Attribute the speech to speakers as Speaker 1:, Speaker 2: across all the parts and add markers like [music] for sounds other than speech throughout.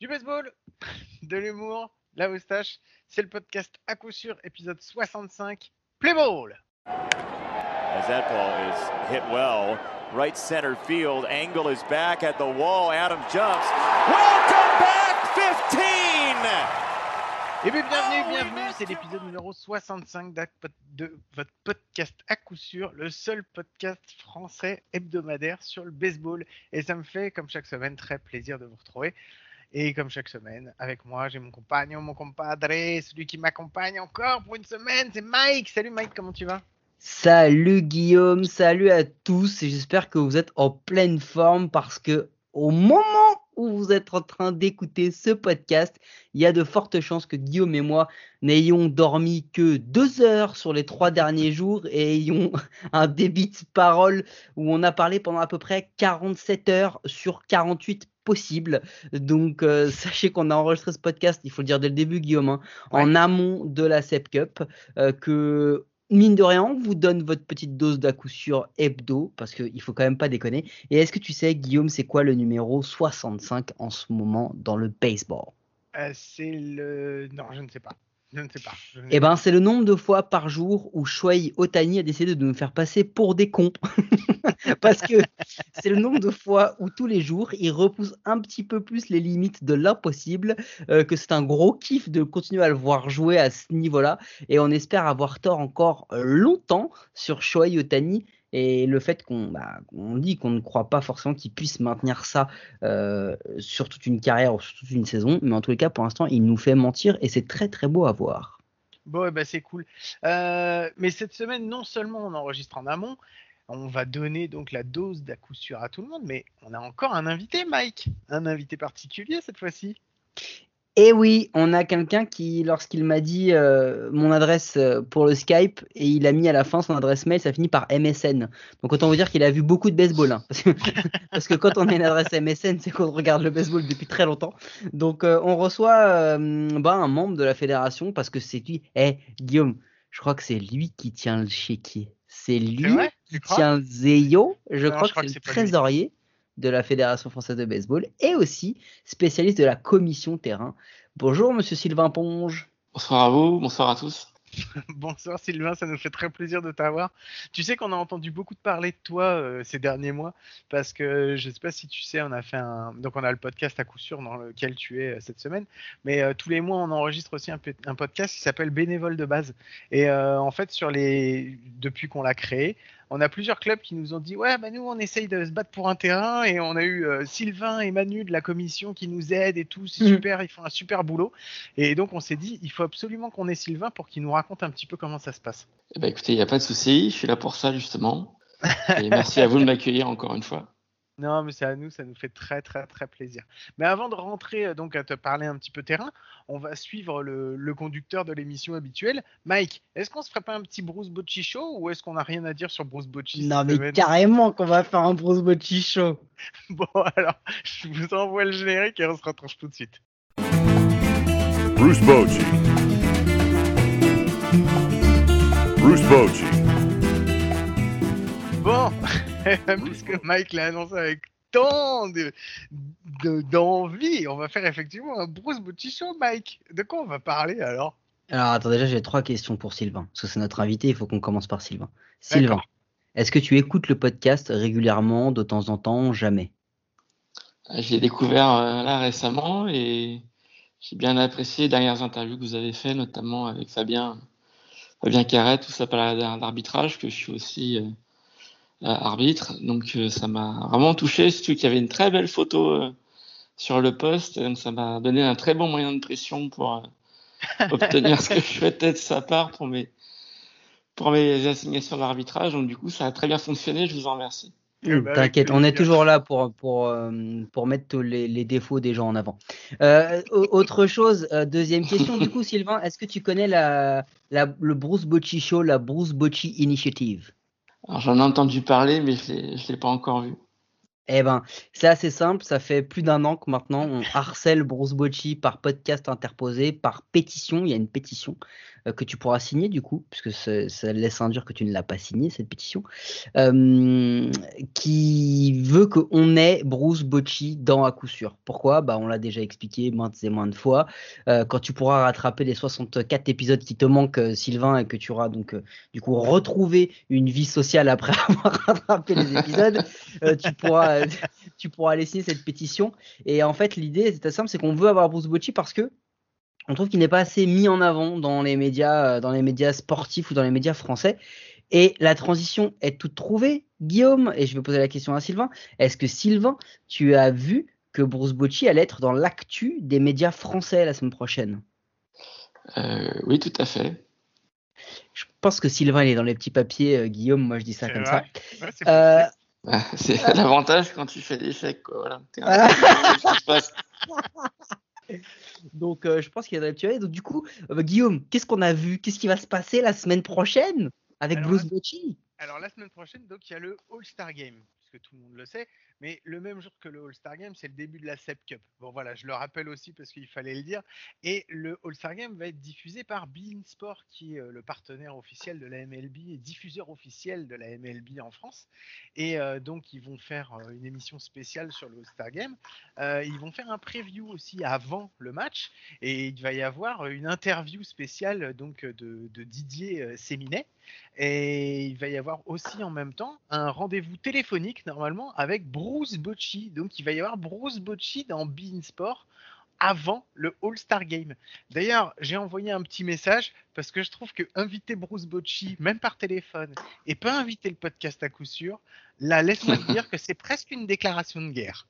Speaker 1: Du baseball, de l'humour, la moustache, c'est le podcast à coup sûr, épisode 65, Play Ball
Speaker 2: As that ball is hit well, right center field, Angle is back at the wall, Adam jumps. Welcome back, 15!
Speaker 1: Et bien bienvenue, bienvenue, c'est l'épisode numéro 65 de votre podcast à coup sûr, le seul podcast français hebdomadaire sur le baseball. Et ça me fait, comme chaque semaine, très plaisir de vous retrouver. Et comme chaque semaine, avec moi, j'ai mon compagnon, mon compadre, celui qui m'accompagne encore pour une semaine, c'est Mike. Salut Mike, comment tu vas?
Speaker 3: Salut Guillaume, salut à tous. J'espère que vous êtes en pleine forme parce que au moment où vous êtes en train d'écouter ce podcast, il y a de fortes chances que Guillaume et moi n'ayons dormi que deux heures sur les trois derniers jours et ayons [laughs] un débit de parole où on a parlé pendant à peu près 47 heures sur 48 possible. Donc, euh, [laughs] sachez qu'on a enregistré ce podcast, il faut le dire dès le début, Guillaume, hein, en amont de la SEP Cup, euh, que mine de rien, on vous donne votre petite dose d'à coup sûr hebdo, parce qu'il faut quand même pas déconner. Et est-ce que tu sais, Guillaume, c'est quoi le numéro 65 en ce moment dans le baseball?
Speaker 1: Euh, C'est le. Non, je ne sais pas. Je ne sais pas.
Speaker 3: Eh ben, c'est le nombre de fois par jour où Shoei Otani a décidé de nous faire passer pour des cons. [laughs] Parce que c'est le nombre de fois où tous les jours, il repousse un petit peu plus les limites de l'impossible, euh, que c'est un gros kiff de continuer à le voir jouer à ce niveau-là. Et on espère avoir tort encore longtemps sur Shoei Otani et le fait qu'on bah, dit qu'on ne croit pas forcément qu'il puisse maintenir ça euh, sur toute une carrière ou sur toute une saison, mais en tous les cas, pour l'instant, il nous fait mentir et c'est très très beau à voir.
Speaker 1: Bon, bah, c'est cool. Euh, mais cette semaine, non seulement on enregistre en amont, on va donner donc la dose d'à coup sûr à tout le monde, mais on a encore un invité, Mike, un invité particulier cette fois-ci.
Speaker 3: Et oui, on a quelqu'un qui, lorsqu'il m'a dit euh, mon adresse euh, pour le Skype, et il a mis à la fin son adresse mail, ça finit par MSN. Donc autant vous dire qu'il a vu beaucoup de baseball. Hein. parce, que, [laughs] quand on a une adresse MSN, c'est qu'on regarde le baseball depuis très longtemps. Donc euh, on reçoit bah, un membre de la fédération parce que c'est lui. Eh, Guillaume, je crois que c'est lui qui tient le chéquier. C'est lui qui tient Zeyo. Je crois que c'est le trésorier de la Fédération française de baseball et aussi spécialiste de la commission terrain. Bonjour, monsieur Sylvain Ponge.
Speaker 4: Bonsoir à vous, bonsoir à tous. [laughs]
Speaker 1: Bonsoir Sylvain, ça nous fait très plaisir de t'avoir. Tu sais qu'on a entendu beaucoup de parler de toi euh, ces derniers mois parce que je ne sais pas si tu sais, on a fait un donc on a le podcast à coup sûr dans lequel tu es euh, cette semaine, mais euh, tous les mois on enregistre aussi un, un podcast qui s'appelle Bénévole de base et en fait sur les depuis qu'on l'a créé, on a plusieurs clubs qui nous ont dit ouais bah nous on essaye de se battre pour un terrain et on a eu euh, Sylvain et Manu de la commission qui nous aident et tout c'est mm. super ils font un super boulot et donc on s'est dit il faut absolument qu'on ait Sylvain pour qu'il nous raconte un petit peu comment ça se passe.
Speaker 4: Eh ben, écoutez il n'y a pas de souci je suis là pour ça justement et merci à vous de m'accueillir encore une fois.
Speaker 1: Non, mais c'est à nous, ça nous fait très très très plaisir. Mais avant de rentrer euh, donc à te parler un petit peu terrain, on va suivre le, conducteur de l'émission habituelle. Mike, est-ce qu'on se ferait pas un petit Bruce Bocci show ou est-ce qu'on n'a rien à dire sur Bruce Bocci
Speaker 3: Non, mais carrément qu'on va faire un Bruce Bocci show. [laughs]
Speaker 1: bon, alors, je vous envoie le générique et on se retrouve tout de suite.
Speaker 5: Bruce Bocci. Bruce Bocci.
Speaker 1: Bon. [laughs] puisque Mike l'a annoncé avec tant de, d'envie, on va faire effectivement un Bruce Bocci show, Mike. De quoi on va parler alors?
Speaker 3: Alors attends, déjà j'ai trois questions pour Sylvain, parce que c'est notre invité, il faut qu'on commence par Sylvain. Sylvain, est-ce que tu écoutes le podcast régulièrement, de temps en temps, jamais?
Speaker 4: Euh, J'ai découvert euh, là récemment et j'ai bien apprécié les dernières interviews que vous avez fait, notamment avec Fabien, Fabien Carrette, tout ça parle d'arbitrage, que je suis aussi euh, arbitre. Donc euh, ça m'a vraiment touché, surtout qu'il y avait une très belle photo euh, sur le poste. ça m'a donné un très bon moyen de pression pour obtenir ce que je souhaitais de sa part pour mes, pour mes assignations d'arbitrage. Donc du coup, ça a très bien fonctionné. Je vous en remercie.
Speaker 3: Eh ben, t'inquiète, on est toujours là pour, pour, pour mettre les, les, défauts des gens en avant. autre chose, deuxième question, du coup, [laughs] Sylvain, est-ce que tu connais la, la, le Bruce Bocci Show, la Bruce Bocci Initiative?
Speaker 4: J'en ai entendu parler, mais je ne l'ai pas encore vu.
Speaker 3: Eh ben, c'est assez simple. Ça fait plus d'un an que maintenant on harcèle Bruce Bocci par podcast interposé, par pétition. Il y a une pétition que tu pourras signer du coup, puisque ça, laisse induire que tu ne l'as pas signé cette pétition, euh, qui veut qu'on ait Bruce Bocci dans à coup sûr. Pourquoi? Bah on l'a déjà expliqué maintes et maintes fois. Euh, quand tu pourras rattraper les 64 épisodes qui te manquent, euh, Sylvain, et que tu auras donc euh, du coup retrouvé une vie sociale après [laughs] avoir rattrapé les épisodes, euh, tu pourras [laughs] tu pourras aller signer cette pétition. Et en fait l'idée c'est assez simple, c'est qu'on veut avoir Bruce Bocci parce que on trouve qu'il n'est pas assez mis en avant dans les médias, euh, dans les médias sportifs ou dans les médias français. Et la transition est toute trouvée, Guillaume. Et je vais poser la question à Sylvain. Est-ce que Sylvain, tu as vu que Bruce Bocci allait être dans l'actu des médias français la semaine prochaine?
Speaker 4: Euh, oui, tout à fait.
Speaker 3: Je pense que Sylvain il est dans les petits papiers. euh, Guillaume, moi je dis ça comme
Speaker 1: vrai.
Speaker 3: ça.
Speaker 1: Ouais, c'est
Speaker 3: Euh.
Speaker 4: Ah, C'est l'avantage quand tu fais l'échec, quoi. Voilà. [laughs]
Speaker 3: Donc euh, je pense qu'il les petits papiers. Donc du coup, euh, Guillaume, qu'est-ce qu'on a vu? Qu'est-ce qui va se passer la semaine prochaine avec
Speaker 1: Alors,
Speaker 3: Bruce Bocci
Speaker 1: Alors la semaine prochaine, donc il y a le All-Star Game, puisque tout le monde le sait, mais le même jour que le All-Star Game, c'est le début de la SEP Cup. Bon voilà, je le rappelle aussi parce qu'il fallait le dire. Et le All-Star Game va être diffusé par Bein Sport, qui est euh, le partenaire officiel de la MLB et diffuseur officiel de la MLB en France. Et euh, donc ils vont faire euh, une émission spéciale sur le All-Star Game. Ils vont faire un preview aussi avant le match, et il va y avoir une interview spéciale donc de, de Didier Séminet. Et il va y avoir aussi en même temps un rendez-vous téléphonique normalement avec Bruce Bocci. Donc il va y avoir Bruce Bocci dans Bein Sport avant le All-Star Game. D'ailleurs, j'ai envoyé un petit message parce que je trouve que inviter Bruce Bocci, même par téléphone, et pas inviter le podcast à coup sûr, là, laisse-moi [laughs] dire que c'est presque une déclaration de guerre.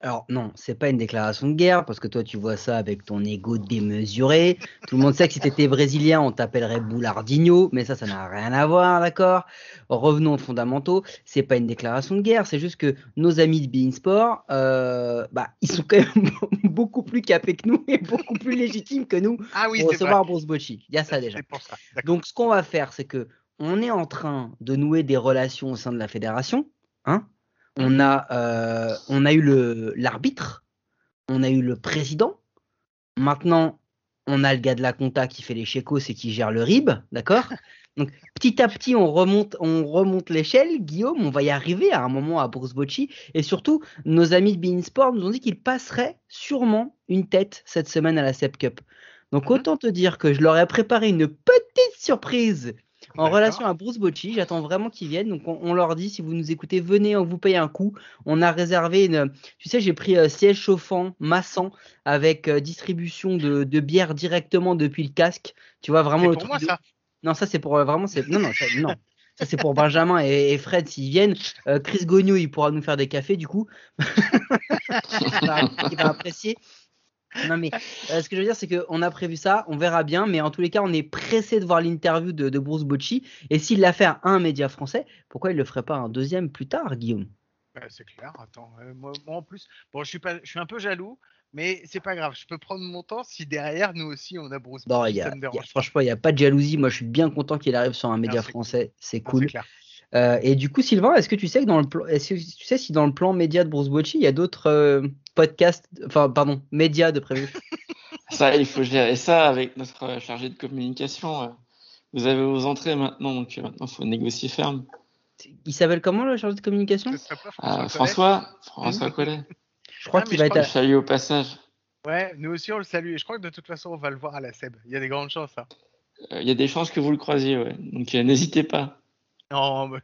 Speaker 3: Alors non, c'est pas une déclaration de guerre parce que toi tu vois ça avec ton ego démesuré. Tout le monde sait que si t'étais brésilien, on t'appellerait Boulardinho, mais ça, ça n'a rien à voir, d'accord? Revenons aux fondamentaux. C'est pas une déclaration de guerre, c'est juste que nos amis de Bein Sport, euh, bah ils sont quand même [laughs] beaucoup plus capés que nous et beaucoup plus légitimes que nous
Speaker 1: Ah oui,
Speaker 3: pour recevoir Bruce Bocci. Il y a ça déjà.
Speaker 1: Pour ça.
Speaker 3: Donc, ce qu'on va faire, c'est que on est en train de nouer des relations au sein de la fédération. Hein? On, a, euh, on a eu l'arbitre, on a eu le président. Maintenant, on a le gars de la compta qui fait les chécos et qui gère le RIB, d'accord? Donc, petit à petit, on remonte, on remonte l'échelle. Guillaume, on va y arriver à un moment à Bruce Bocci. Et surtout, nos amis de Bein Sport nous ont dit qu'ils passeraient sûrement une tête cette semaine à la SEP Cup. Donc,
Speaker 1: Mhm.
Speaker 3: autant te dire que je leur ai préparé une petite surprise en relation à Bruce Bocci. J'attends vraiment qu'ils viennent. Donc, on, on leur dit si vous nous écoutez, venez, on vous paye un coup. On a réservé une. Tu sais, j'ai pris euh, siège chauffant, massant, avec euh, distribution de, de bière directement depuis le casque. Tu vois, vraiment le
Speaker 1: pour
Speaker 3: truc
Speaker 1: moi
Speaker 3: de-
Speaker 1: ça.
Speaker 3: Non, ça, c'est pour euh, vraiment. c'est- Non, non, ça, non. Ça, c'est pour Benjamin et, et Fred s'ils viennent. Euh, Chris Gogno, il pourra nous faire des cafés, du coup. [laughs] il, va, il va apprécier. Non, mais euh, ce que je veux dire, c'est qu'on a prévu ça, on verra bien, mais en tous les cas, on est pressé de voir l'interview de, de Bruce Bocci. Et s'il l'a fait à un média français, pourquoi il le ferait pas un deuxième plus tard, Guillaume?
Speaker 1: Ouais, c'est clair. Attends, euh, moi, moi, en plus, bon, je suis pas, je suis un peu jaloux, mais c'est pas grave. Je peux prendre mon temps si derrière nous aussi on a Bruce. Bocci,
Speaker 3: il y a-
Speaker 1: ça me
Speaker 3: il y a-
Speaker 1: dérange. pas.
Speaker 3: franchement, il n'y a pas de jalousie. Moi, je suis bien content qu'il arrive sur un média français. C'est cool. Euh, et du coup, Sylvain, est-ce que tu sais que dans le plan, est-ce que tu sais si dans le plan média de Bruce Bocci, il y a d'autres euh, podcasts, enfin, pardon, médias de prévu? [laughs]
Speaker 4: Ça, il faut gérer ça avec notre euh, chargé de communication. Vous avez vos entrées maintenant, donc maintenant, il faut négocier ferme.
Speaker 3: Il s'appelle comment le chargé de communication?
Speaker 4: Ah,
Speaker 1: François Collet
Speaker 4: François, François Collet.
Speaker 3: Je crois
Speaker 1: Ah,
Speaker 3: qu'il
Speaker 1: je
Speaker 3: va
Speaker 1: crois
Speaker 3: être.
Speaker 4: Salue au passage.
Speaker 1: Ouais, nous aussi on le salue. Et je crois que de toute façon on va le voir à la SEB. Il y a des grandes chances. hein.
Speaker 4: Euh, Il y a des chances que vous le croisiez, ouais. Donc euh, n'hésitez pas.
Speaker 1: Non, mais-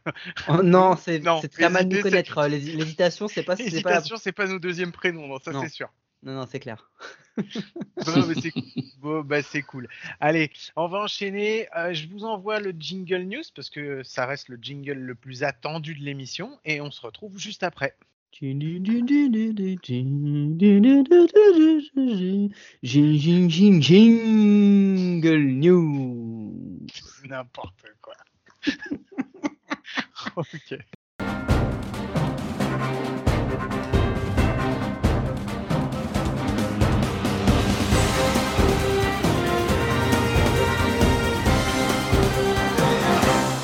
Speaker 3: Oh, non, [laughs] c'est très mal de nous connaître. l'hés- L'hésitation, c'est pas. c'est pas la-
Speaker 1: pas nos deuxièmes prénoms, non, ça c'est sûr.
Speaker 3: Non, non, c'est clair.
Speaker 1: Non, mais c'est bon, bah, c'est cool. Allez, on va enchaîner. Euh, je vous envoie le jingle news parce que ça reste le jingle le plus attendu de l'émission et on se retrouve juste après.
Speaker 3: Jingle News.
Speaker 1: N'importe quoi. [laughs] [laughs] ok.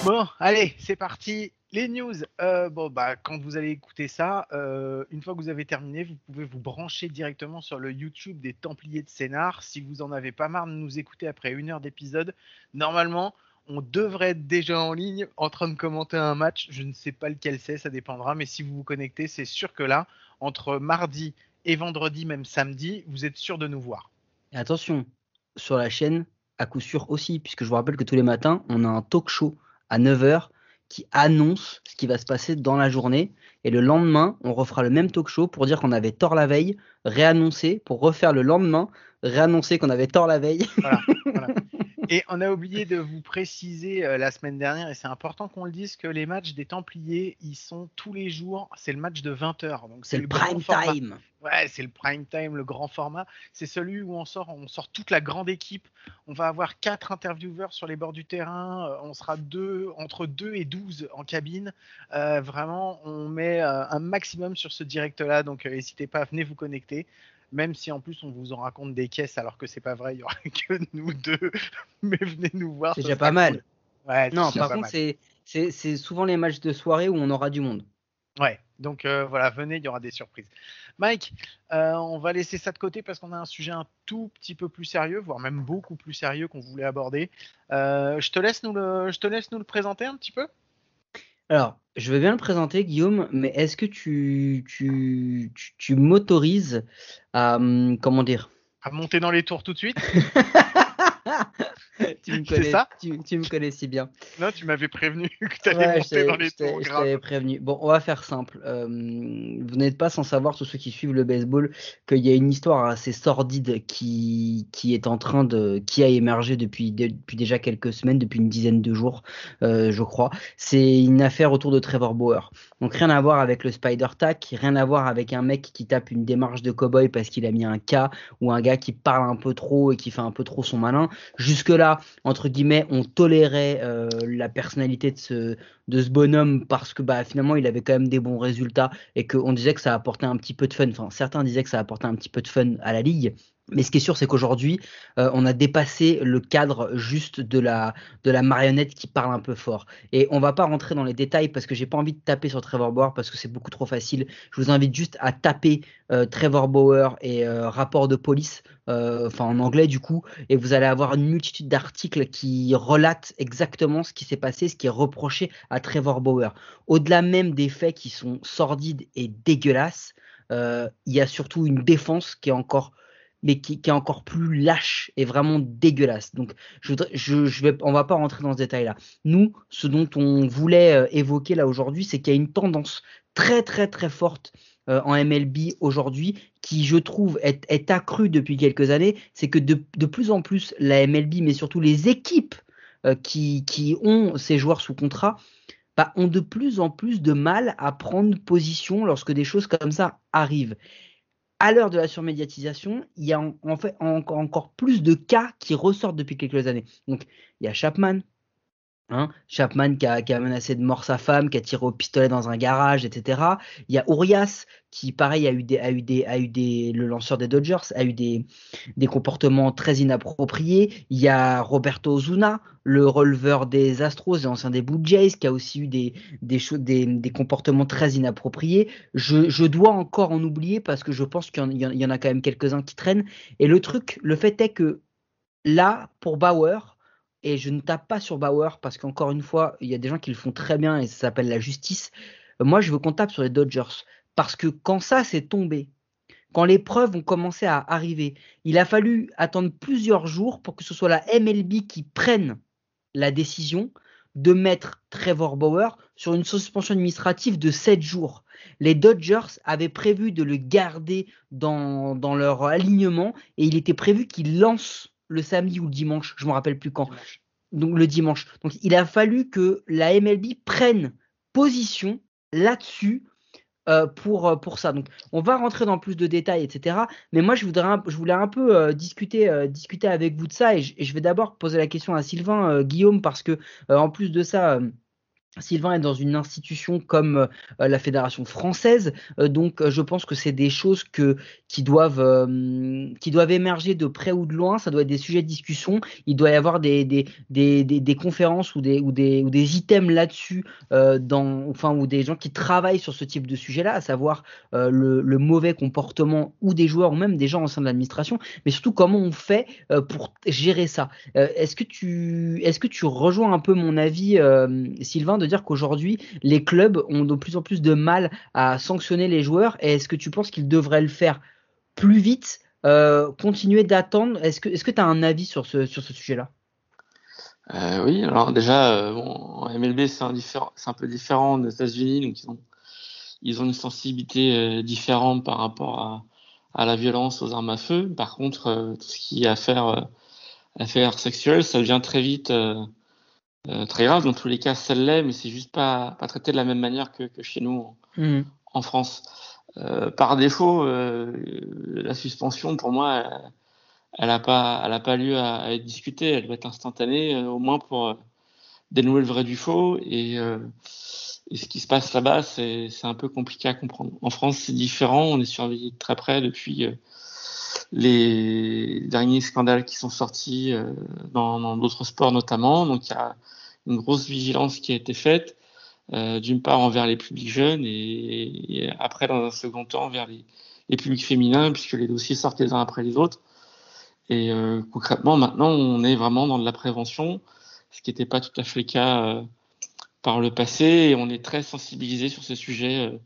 Speaker 1: Bon, allez, c'est parti. Les news. Euh, bon, bah, quand vous allez écouter ça, euh, une fois que vous avez terminé, vous pouvez vous brancher directement sur le YouTube des Templiers de Scénar. Si vous en avez pas marre de nous écouter après une heure d'épisode, normalement, on devrait être déjà en ligne en train de commenter un match. Je ne sais pas lequel c'est, ça dépendra. Mais si vous vous connectez, c'est sûr que là, entre mardi et vendredi, même samedi, vous êtes sûr de nous voir.
Speaker 3: Et attention, sur la chaîne, à coup sûr aussi, puisque je vous rappelle que tous les matins, on a un talk show à 9h qui annonce ce qui va se passer dans la journée. Et le lendemain, on refera le même talk show pour dire qu'on avait tort la veille, réannoncer, pour refaire le lendemain, réannoncer qu'on avait tort la veille.
Speaker 1: Voilà, [laughs] voilà. Et on a oublié de vous préciser euh, la semaine dernière, et c'est important qu'on le dise, que les matchs des Templiers, ils sont tous les jours. C'est le match de 20h. Donc
Speaker 3: C'est le prime time.
Speaker 1: Ouais, c'est le prime time, le grand format. C'est celui où on sort, on sort toute la grande équipe. On va avoir quatre intervieweurs sur les bords du terrain. Euh, On sera deux, entre 2 et 12 en cabine. Euh, vraiment, on met euh, un maximum sur ce direct-là. Donc, n'hésitez pas à venir vous connecter. Même si en plus on vous en raconte des caisses alors que c'est pas vrai, il y aura [laughs] que nous deux. Mais venez nous voir.
Speaker 3: C'est
Speaker 1: ce
Speaker 3: déjà pas mal.
Speaker 1: Ouais,
Speaker 3: Non, par
Speaker 1: pas
Speaker 3: contre,
Speaker 1: mal.
Speaker 3: c'est- c'est c'est souvent les matchs de soirée où on aura du monde.
Speaker 1: Ouais, donc euh, voilà, venez, il y aura des surprises. Mike, euh, on va laisser ça de côté parce qu'on a un sujet un tout petit peu plus sérieux, voire même beaucoup plus sérieux qu'on voulait aborder. Euh, je te laisse nous le, je te laisse nous le présenter un petit peu.
Speaker 3: Alors, je vais bien le présenter, Guillaume, mais est-ce que tu, tu, tu, tu m'autorises à, hum, comment dire,
Speaker 1: À monter dans les tours tout de suite? [laughs] [laughs]
Speaker 3: tu me connais,
Speaker 1: ça
Speaker 3: tu, tu me connais si bien.
Speaker 1: Non, tu m'avais prévenu [laughs] que tu allais
Speaker 3: Ouais,
Speaker 1: monter dans les tours.
Speaker 3: je t'avais prévenu. Bon, on va faire simple. Euh, vous n'êtes pas sans savoir, tous ceux qui suivent le baseball, qu'il y a une histoire assez sordide qui, qui est en train de, qui a émergé depuis, depuis déjà quelques semaines, depuis une dizaine de jours, euh, je crois. C'est une affaire autour de Trevor Bauer. Donc rien à voir avec le Spider Tack, rien à voir avec un mec qui tape une démarche de cowboy parce qu'il a mis un K ou un gars qui parle un peu trop et qui fait un peu trop son malin. Jusque-là, entre guillemets, on tolérait euh, la personnalité de ce, de ce bonhomme parce que bah, finalement, il avait quand même des bons résultats et qu'on disait que ça apportait un petit peu de fun. Enfin, certains disaient que ça apportait un petit peu de fun à la ligue. Mais ce qui est sûr, c'est qu'aujourd'hui, euh, on a dépassé le cadre juste de la, marionnette qui parle un peu fort. Et on va pas rentrer dans les détails parce que j'ai pas envie de taper sur Trevor Bauer parce que c'est beaucoup trop facile. Je vous invite juste à taper euh, Trevor Bauer et euh, rapport de police, enfin en anglais du coup, et vous allez avoir une multitude d'articles qui relatent exactement ce qui s'est passé, ce qui est reproché à Trevor Bauer. Au-delà même des faits qui sont sordides et dégueulasses, euh, il y a surtout une défense qui est encore mais qui, est encore plus lâche et vraiment dégueulasse. Donc, je, je, je vais, on va pas rentrer dans ce détail-là. Nous, ce dont on voulait euh, évoquer là aujourd'hui, c'est qu'il y a une tendance très très très forte euh, en MLB aujourd'hui qui, je trouve, est, accrue depuis quelques années. C'est que de, plus en plus, la MLB, mais surtout les équipes qui, qui ont ces joueurs sous contrat, bah, ont de plus en plus de mal à prendre position lorsque des choses comme ça arrivent à l'heure de la surmédiatisation, il y a en, fait en- encore plus de cas qui ressortent depuis quelques années. Donc, il y a Chapman, hein, Chapman qui a, menacé de mort sa femme, qui a tiré au pistolet dans un garage, etc. Il y a Urias qui, pareil, a eu des, a eu des, a eu des, le lanceur des Dodgers a eu des, des comportements très inappropriés. Il y a Roberto Ozuna, le releveur des Astros et ancien des Blue Jays, qui a aussi eu des, des, des, des comportements très inappropriés. Je, je dois encore en oublier parce que je pense qu'il y en a quand même quelques-uns qui traînent. Et le truc, le fait est que là, pour Bauer, et je ne tape pas sur Bauer parce qu'encore une fois, il y a des gens qui le font très bien et ça s'appelle la justice. Moi, je veux qu'on tape sur les Dodgers parce que quand ça s'est tombé, quand les preuves ont commencé à arriver, il a fallu attendre plusieurs jours pour que ce soit la MLB qui prenne la décision de mettre Trevor Bauer sur une suspension administrative de 7 jours. Les Dodgers avaient prévu de le garder dans, dans leur alignement et il était prévu qu'il lance le samedi ou le dimanche, je ne me rappelle plus quand. Donc le dimanche. Donc il a fallu que la MLB prenne position là-dessus euh, pour, euh, pour ça. Donc on va rentrer dans plus de détails, etc. Mais moi je voudrais, un- je voulais un peu euh, discuter, euh, discuter avec vous de ça et je, et je vais d'abord poser la question à Sylvain, Guillaume, parce que en plus de ça. Sylvain est dans une institution comme euh, la Fédération française, euh, donc euh, je pense que c'est des choses qui, doivent, émerger de près ou de loin, ça doit être des sujets de discussion, il doit y avoir des, conférences ou des, items là-dessus, ou des gens qui travaillent sur ce type de sujet-là, à savoir le, mauvais comportement ou des joueurs ou même des gens au sein de l'administration, mais surtout comment on fait pour gérer ça? Est-ce que tu rejoins un peu mon avis, Sylvain, de dire qu'aujourd'hui les clubs ont de plus en plus de mal à sanctionner les joueurs. Et est-ce que tu penses qu'ils devraient le faire plus vite, euh, continuer d'attendre? Est-ce que tu as un avis sur ce sur ce sujet-là?
Speaker 4: Euh, oui, alors déjà, euh, MLB, c'est un, peu différent des États-Unis, donc ils ont, ils ont une sensibilité euh, différente par rapport à, la violence, aux armes à feu. Par contre, tout ce qui est affaire, affaire sexuelle, ça devient très vite euh, très grave. Dans tous les cas, ça l'est, mais c'est juste pas, pas traité de la même manière que, que chez nous en, en France. Euh, par défaut, euh, la suspension, pour moi, elle- elle n'a pas, elle a pas lieu à, à être discutée. Elle doit être instantanée, au moins pour dénouer le vrai du faux. Et, et ce qui se passe là-bas, c'est c'est un peu compliqué à comprendre. En France, c'est différent. On est surveillé de très près depuis les derniers scandales qui sont sortis euh, dans d'autres sports notamment. Donc, il y a une grosse vigilance qui a été faite, euh, d'une part envers les publics jeunes et, après, dans un second temps, vers les, publics féminins, puisque les dossiers sortent les uns après les autres. Et euh, concrètement, maintenant, on est vraiment dans de la prévention, ce qui n'était pas tout à fait le cas par le passé. Et on est très sensibilisé sur ces sujets euh,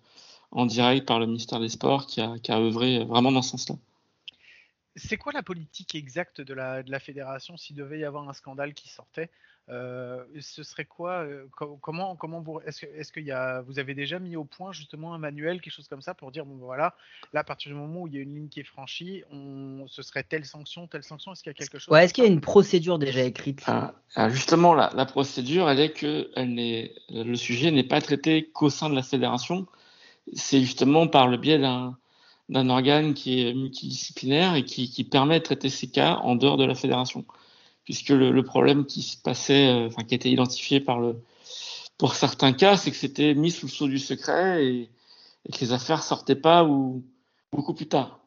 Speaker 4: en direct par le ministère des Sports qui a œuvré vraiment dans ce sens-là.
Speaker 1: C'est quoi la politique exacte de la, de la fédération s'il devait y avoir un scandale qui sortait euh, Ce serait quoi euh, co- Comment, comment vous est-ce que, est-ce y a, vous avez déjà mis au point justement un manuel, quelque chose comme ça pour dire bon voilà, là à partir du moment où il y a une ligne qui est franchie, on, ce serait telle sanction, telle sanction. Est-ce qu'il y a quelque chose
Speaker 3: Ouais, est-ce qu'il y a une procédure déjà écrite
Speaker 4: Ah, ah, justement, la, la procédure, elle est que elle n'est, le sujet n'est pas traité qu'au sein de la fédération. C'est justement par le biais d'un d'un organe qui est multidisciplinaire et qui, permet de traiter ces cas en dehors de la fédération. Puisque le, problème qui se passait, euh, enfin, qui a été identifié par le, pour certains cas, c'est que c'était mis sous le sceau du secret et, et que les affaires sortaient pas ou beaucoup plus tard.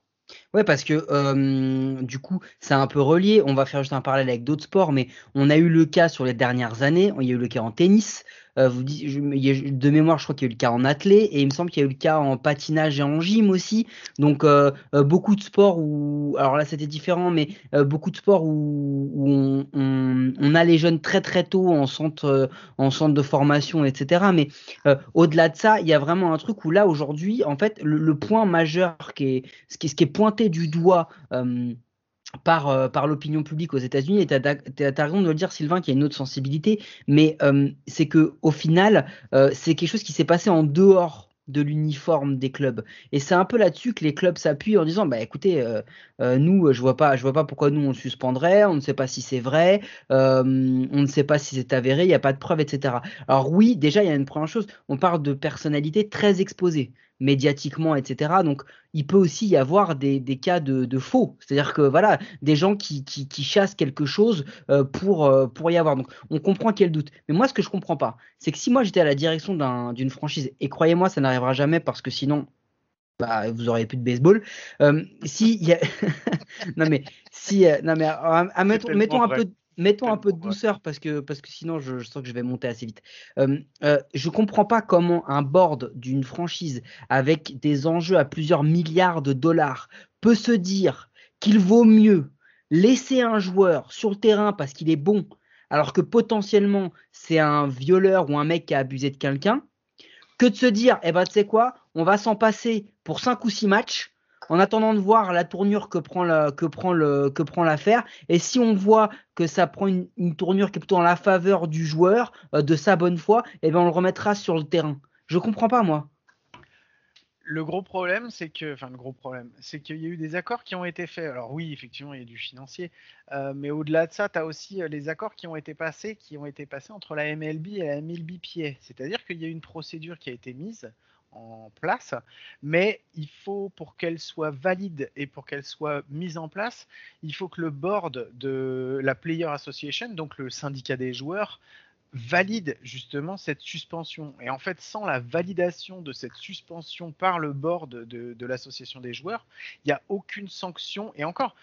Speaker 3: Ouais, parce que euh, du coup, c'est un peu relié. On va faire juste un parallèle avec d'autres sports, mais on a eu le cas sur les dernières années. Il y a eu le cas en tennis. Euh, vous je- de mémoire, je crois qu'il y a eu le cas en athlé, et il me semble qu'il y a eu le cas en patinage et en gym aussi. Donc, euh, euh, beaucoup de sports où, alors là, c'était différent, mais euh, beaucoup de sports où, où on, on, on a les jeunes très très tôt en centre, euh, en centre de formation, etc. Mais au-delà de ça, il y a vraiment un truc où là, aujourd'hui, en fait, le, le point majeur qui est, ce qui, ce qui est pointé du doigt. Par, euh, par l'opinion publique aux États-Unis, et tu as, raison de le dire, Sylvain, qu'il y a une autre sensibilité, mais euh, c'est que au final, euh, c'est quelque chose qui s'est passé en dehors de l'uniforme des clubs. Et c'est un peu là-dessus que les clubs s'appuient en disant, bah écoutez, nous, je vois pas, je vois pas pourquoi nous on le suspendrait, on ne sait pas si c'est vrai, on ne sait pas si c'est avéré, il n'y a pas de preuves, etc. Alors oui, déjà, il y a une première chose, on parle de personnalités très exposées médiatiquement, etc. Donc, il peut aussi y avoir des, des cas de, de faux. C'est-à-dire que voilà, des gens qui, qui, qui chassent quelque chose euh, pour, euh, pour y avoir. Donc, on comprend qu'il y a le doute. Mais moi, ce que je comprends pas, c'est que si moi j'étais à la direction d'un- d'une franchise, et croyez-moi, ça n'arrivera jamais parce que sinon, bah, vous aurez plus de baseball. Euh, si il y a... [laughs] non mais si non mais mettons, un peu mettons un peu de douceur parce que parce que sinon je, je sens que je vais monter assez vite. Euh, euh, je comprends pas comment un board d'une franchise avec des enjeux à plusieurs milliards de dollars peut se dire qu'il vaut mieux laisser un joueur sur le terrain parce qu'il est bon alors que potentiellement c'est un violeur ou un mec qui a abusé de quelqu'un que de se dire, eh ben, tu sais quoi, on va s'en passer pour 5 ou 6 matchs en attendant de voir la tournure que prend la, que prend le, que prend l'affaire. Et si on voit que ça prend une, tournure qui est plutôt en la faveur du joueur, euh, de sa bonne foi, eh ben, on le remettra sur le terrain. Je comprends pas, moi.
Speaker 1: Le gros problème, c'est que, enfin le gros problème, c'est qu'il y a eu des accords qui ont été faits. Alors oui, effectivement, il y a du financier, euh, mais au-delà de ça, tu as aussi euh, les accords qui ont été passés, qui ont été passés entre la MLB et la MLBPA. C'est-à-dire qu'il y a une procédure qui a été mise en place, mais il faut pour qu'elle soit valide et pour qu'elle soit mise en place, il faut que le board de la Player Association, donc le syndicat des joueurs, valide justement cette suspension. Et en fait, sans la validation de cette suspension par le board de, de l'association des joueurs, il n'y a aucune sanction. Et encore,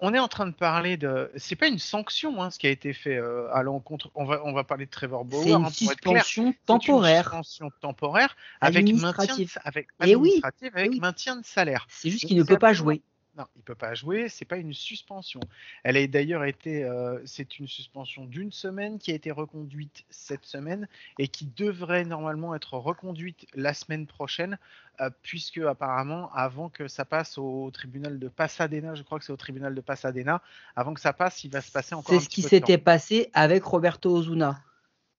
Speaker 1: on est en train de parler de. C'est pas une sanction hein, ce qui a été fait euh, à l'encontre. On va, on va parler de Trevor Bauer.
Speaker 3: C'est une
Speaker 1: hein,
Speaker 3: suspension temporaire.
Speaker 1: Une suspension temporaire avec maintien, de, avec,
Speaker 3: Eh oui,
Speaker 1: administrative, avec
Speaker 3: eh oui.
Speaker 1: maintien de salaire.
Speaker 3: C'est juste qu'il ne peut pas jouer.
Speaker 1: Non, il peut pas jouer. C'est pas une suspension. Elle a d'ailleurs été. euh, c'est une suspension d'une semaine qui a été reconduite cette semaine et qui devrait normalement être reconduite la semaine prochaine, euh, puisque apparemment, avant que ça passe au tribunal de Pasadena, je crois que c'est au tribunal de Pasadena, avant que ça passe, il va se passer encore
Speaker 3: C'est ce qui s'était passé avec Roberto Ozuna.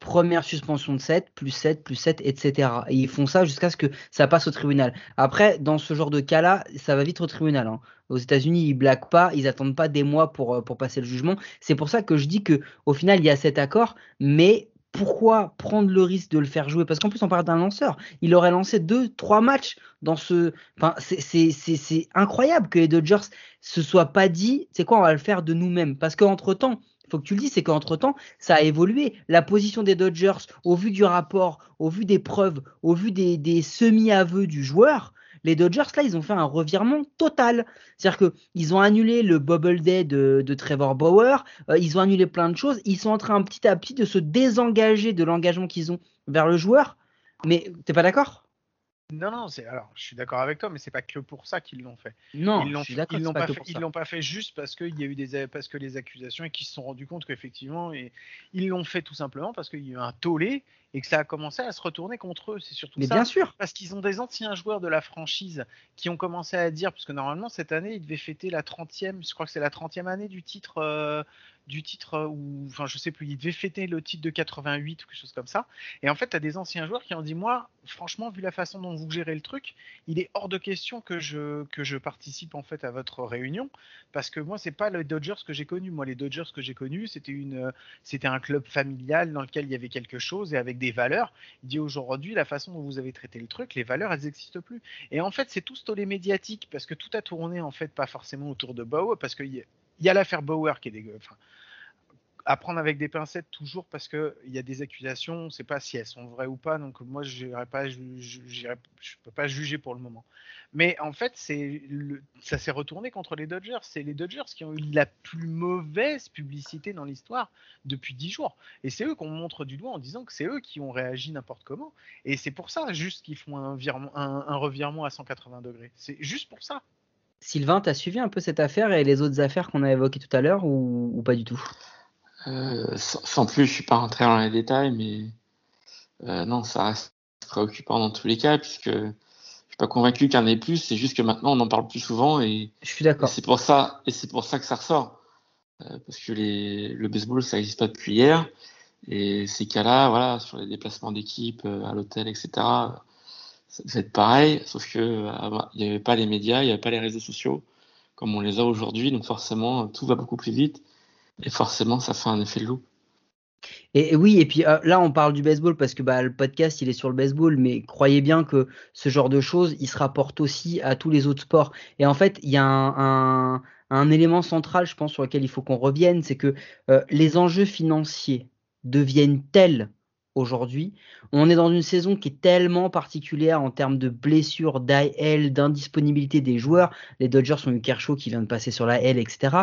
Speaker 3: Première suspension de 7, plus 7, plus 7, etc. Et ils font ça jusqu'à ce que ça passe au tribunal. Après, dans ce genre de cas-là, ça va vite au tribunal. hein. Aux États-Unis, ils blaguent pas, ils attendent pas des mois pour, euh, pour passer le jugement. C'est pour ça que je dis que au final, il y a cet accord, mais pourquoi prendre le risque de le faire jouer? Parce qu'en plus, on parle d'un lanceur. Il aurait lancé deux, trois matchs dans ce. Enfin, c'est- incroyable que les Dodgers se soient pas dit, c'est quoi, on va le faire de nous-mêmes? Parce qu'entre temps, faut que tu le dises, c'est qu'entre temps, ça a évolué. La position des Dodgers, au vu du rapport, au vu des preuves, au vu des, semi-aveux du joueur, les Dodgers, là, ils ont fait un revirement total. C'est-à-dire qu'ils ont annulé le Bubble Day de, de Trevor Bauer, euh, ils ont annulé plein de choses, ils sont en train petit à petit de se désengager de l'engagement qu'ils ont vers le joueur. Mais t'es pas d'accord?
Speaker 1: Non, non, c'est alors, je suis d'accord avec toi, mais c'est pas que pour ça qu'ils l'ont fait.
Speaker 3: Non,
Speaker 1: ils l'ont
Speaker 3: je suis
Speaker 1: ils l'ont
Speaker 3: pas
Speaker 1: fait, ils l'ont pas fait juste parce qu'il y a eu des parce que les accusations et qu'ils se sont rendus compte qu'effectivement et ils l'ont fait tout simplement parce qu'il y a eu un tollé et que ça a commencé à se retourner contre eux. C'est surtout
Speaker 3: Mais
Speaker 1: ça.
Speaker 3: bien sûr.
Speaker 1: Parce qu'ils ont des anciens joueurs de la franchise qui ont commencé à dire, parce que normalement cette année ils devaient fêter la 30e, je crois que c'est la 30e année du titre, euh, du titre euh, ou enfin je sais plus, ils devaient fêter le titre de 88 ou quelque chose comme ça. Et en fait, tu as des anciens joueurs qui ont dit moi, franchement, vu la façon dont vous gérez le truc, il est hors de question que je que je participe en fait à votre réunion parce que moi c'est pas les Dodgers que j'ai connu. Moi les Dodgers que j'ai connus, c'était une c'était un club familial dans lequel il y avait quelque chose et avec des valeurs. Il dit aujourd'hui la façon dont vous avez traité le truc, les valeurs elles n'existent plus. Et en fait c'est tout ce tollé médiatique parce que tout a tourné en fait pas forcément autour de Bauer parce a, il y a l'affaire Bauer qui est dégueu. À prendre avec des pincettes toujours parce que il y a des accusations, on ne sait pas si elles sont vraies ou pas, donc moi je ne peux pas juger pour le moment. Mais en fait, ça s'est retourné contre les Dodgers. C'est les Dodgers qui ont eu la plus mauvaise publicité dans l'histoire depuis 10 jours. Et c'est eux qu'on montre du doigt en disant que c'est eux qui ont réagi n'importe comment. Et c'est pour ça juste qu'ils font un, virement, un, un revirement à 180 degrés. C'est juste pour ça.
Speaker 3: Sylvain, t'as suivi un peu cette affaire et les autres affaires qu'on a évoquées tout à l'heure ou pas du tout?
Speaker 4: Euh, sans, sans plus, je suis pas rentré dans les détails, mais euh, non, ça reste préoccupant dans tous les cas, puisque je suis pas convaincu qu'il y en ait plus. C'est juste que maintenant, on en parle plus souvent et,
Speaker 3: Je suis d'accord.
Speaker 4: c'est pour ça et c'est pour ça que ça ressort, Euh, parce que les, le baseball, ça n'existe pas depuis hier. Et ces cas-là, voilà, sur les déplacements d'équipe euh, à l'hôtel, etc., ça devait être pareil, sauf que euh, il n'y avait pas les médias, il n'y avait pas les réseaux sociaux comme on les a aujourd'hui, donc forcément, tout va beaucoup plus vite. Et forcément, ça fait un effet de loup.
Speaker 3: Et, oui, et puis euh, là, on parle du baseball parce que bah, le podcast, il est sur le baseball, mais croyez bien que ce genre de choses, il se rapporte aussi à tous les autres sports. Et en fait, il y a un élément central, je pense, sur lequel il faut qu'on revienne, c'est que euh, les enjeux financiers deviennent tels aujourd'hui. On est dans une saison qui est tellement particulière en termes de blessures, d'AL, d'indisponibilité des joueurs. Les Dodgers ont eu Kershaw qui vient de passer sur la L, etc.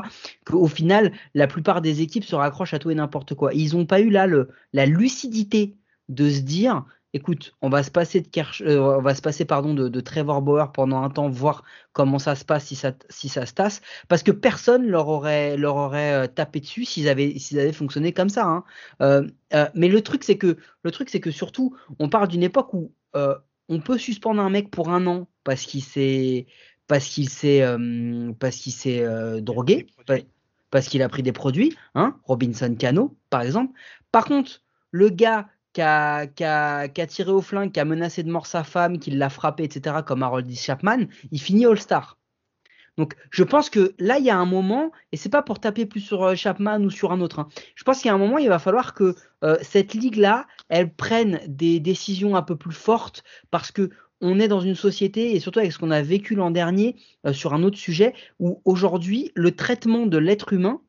Speaker 3: Qu'au final, la plupart des équipes se raccrochent à tout et n'importe quoi. Ils n'ont pas eu là la lucidité de se dire écoute, on va se passer de Kersh- euh, on va se passer pardon de, de Trevor Bauer pendant un temps, voir comment ça se passe si ça si ça se tasse, parce que personne leur aurait leur aurait euh, tapé dessus s'ils avaient s'ils avaient fonctionné comme ça. hein. Euh, euh, mais le truc c'est que le truc c'est que surtout on parle d'une époque où on peut suspendre un mec pour un an parce qu'il s'est parce qu'il s'est parce qu'il s'est drogué, parce qu'il a pris des produits, hein, Robinson Cano par exemple. Par contre, le gars qui a, tiré au flingue, qui a menacé de mort sa femme, qui l'a frappé, etc., comme Harold Chapman, il finit All-Star. Donc, je pense que là, il y a un moment, et c'est pas pour taper plus sur euh, Chapman ou sur un autre. hein. Je pense qu'il y a un moment, il va falloir que euh, cette ligue-là, elle prenne des décisions un peu plus fortes parce que on est dans une société, et surtout avec ce qu'on a vécu l'an dernier euh, sur un autre sujet, où aujourd'hui, le traitement de l'être humain,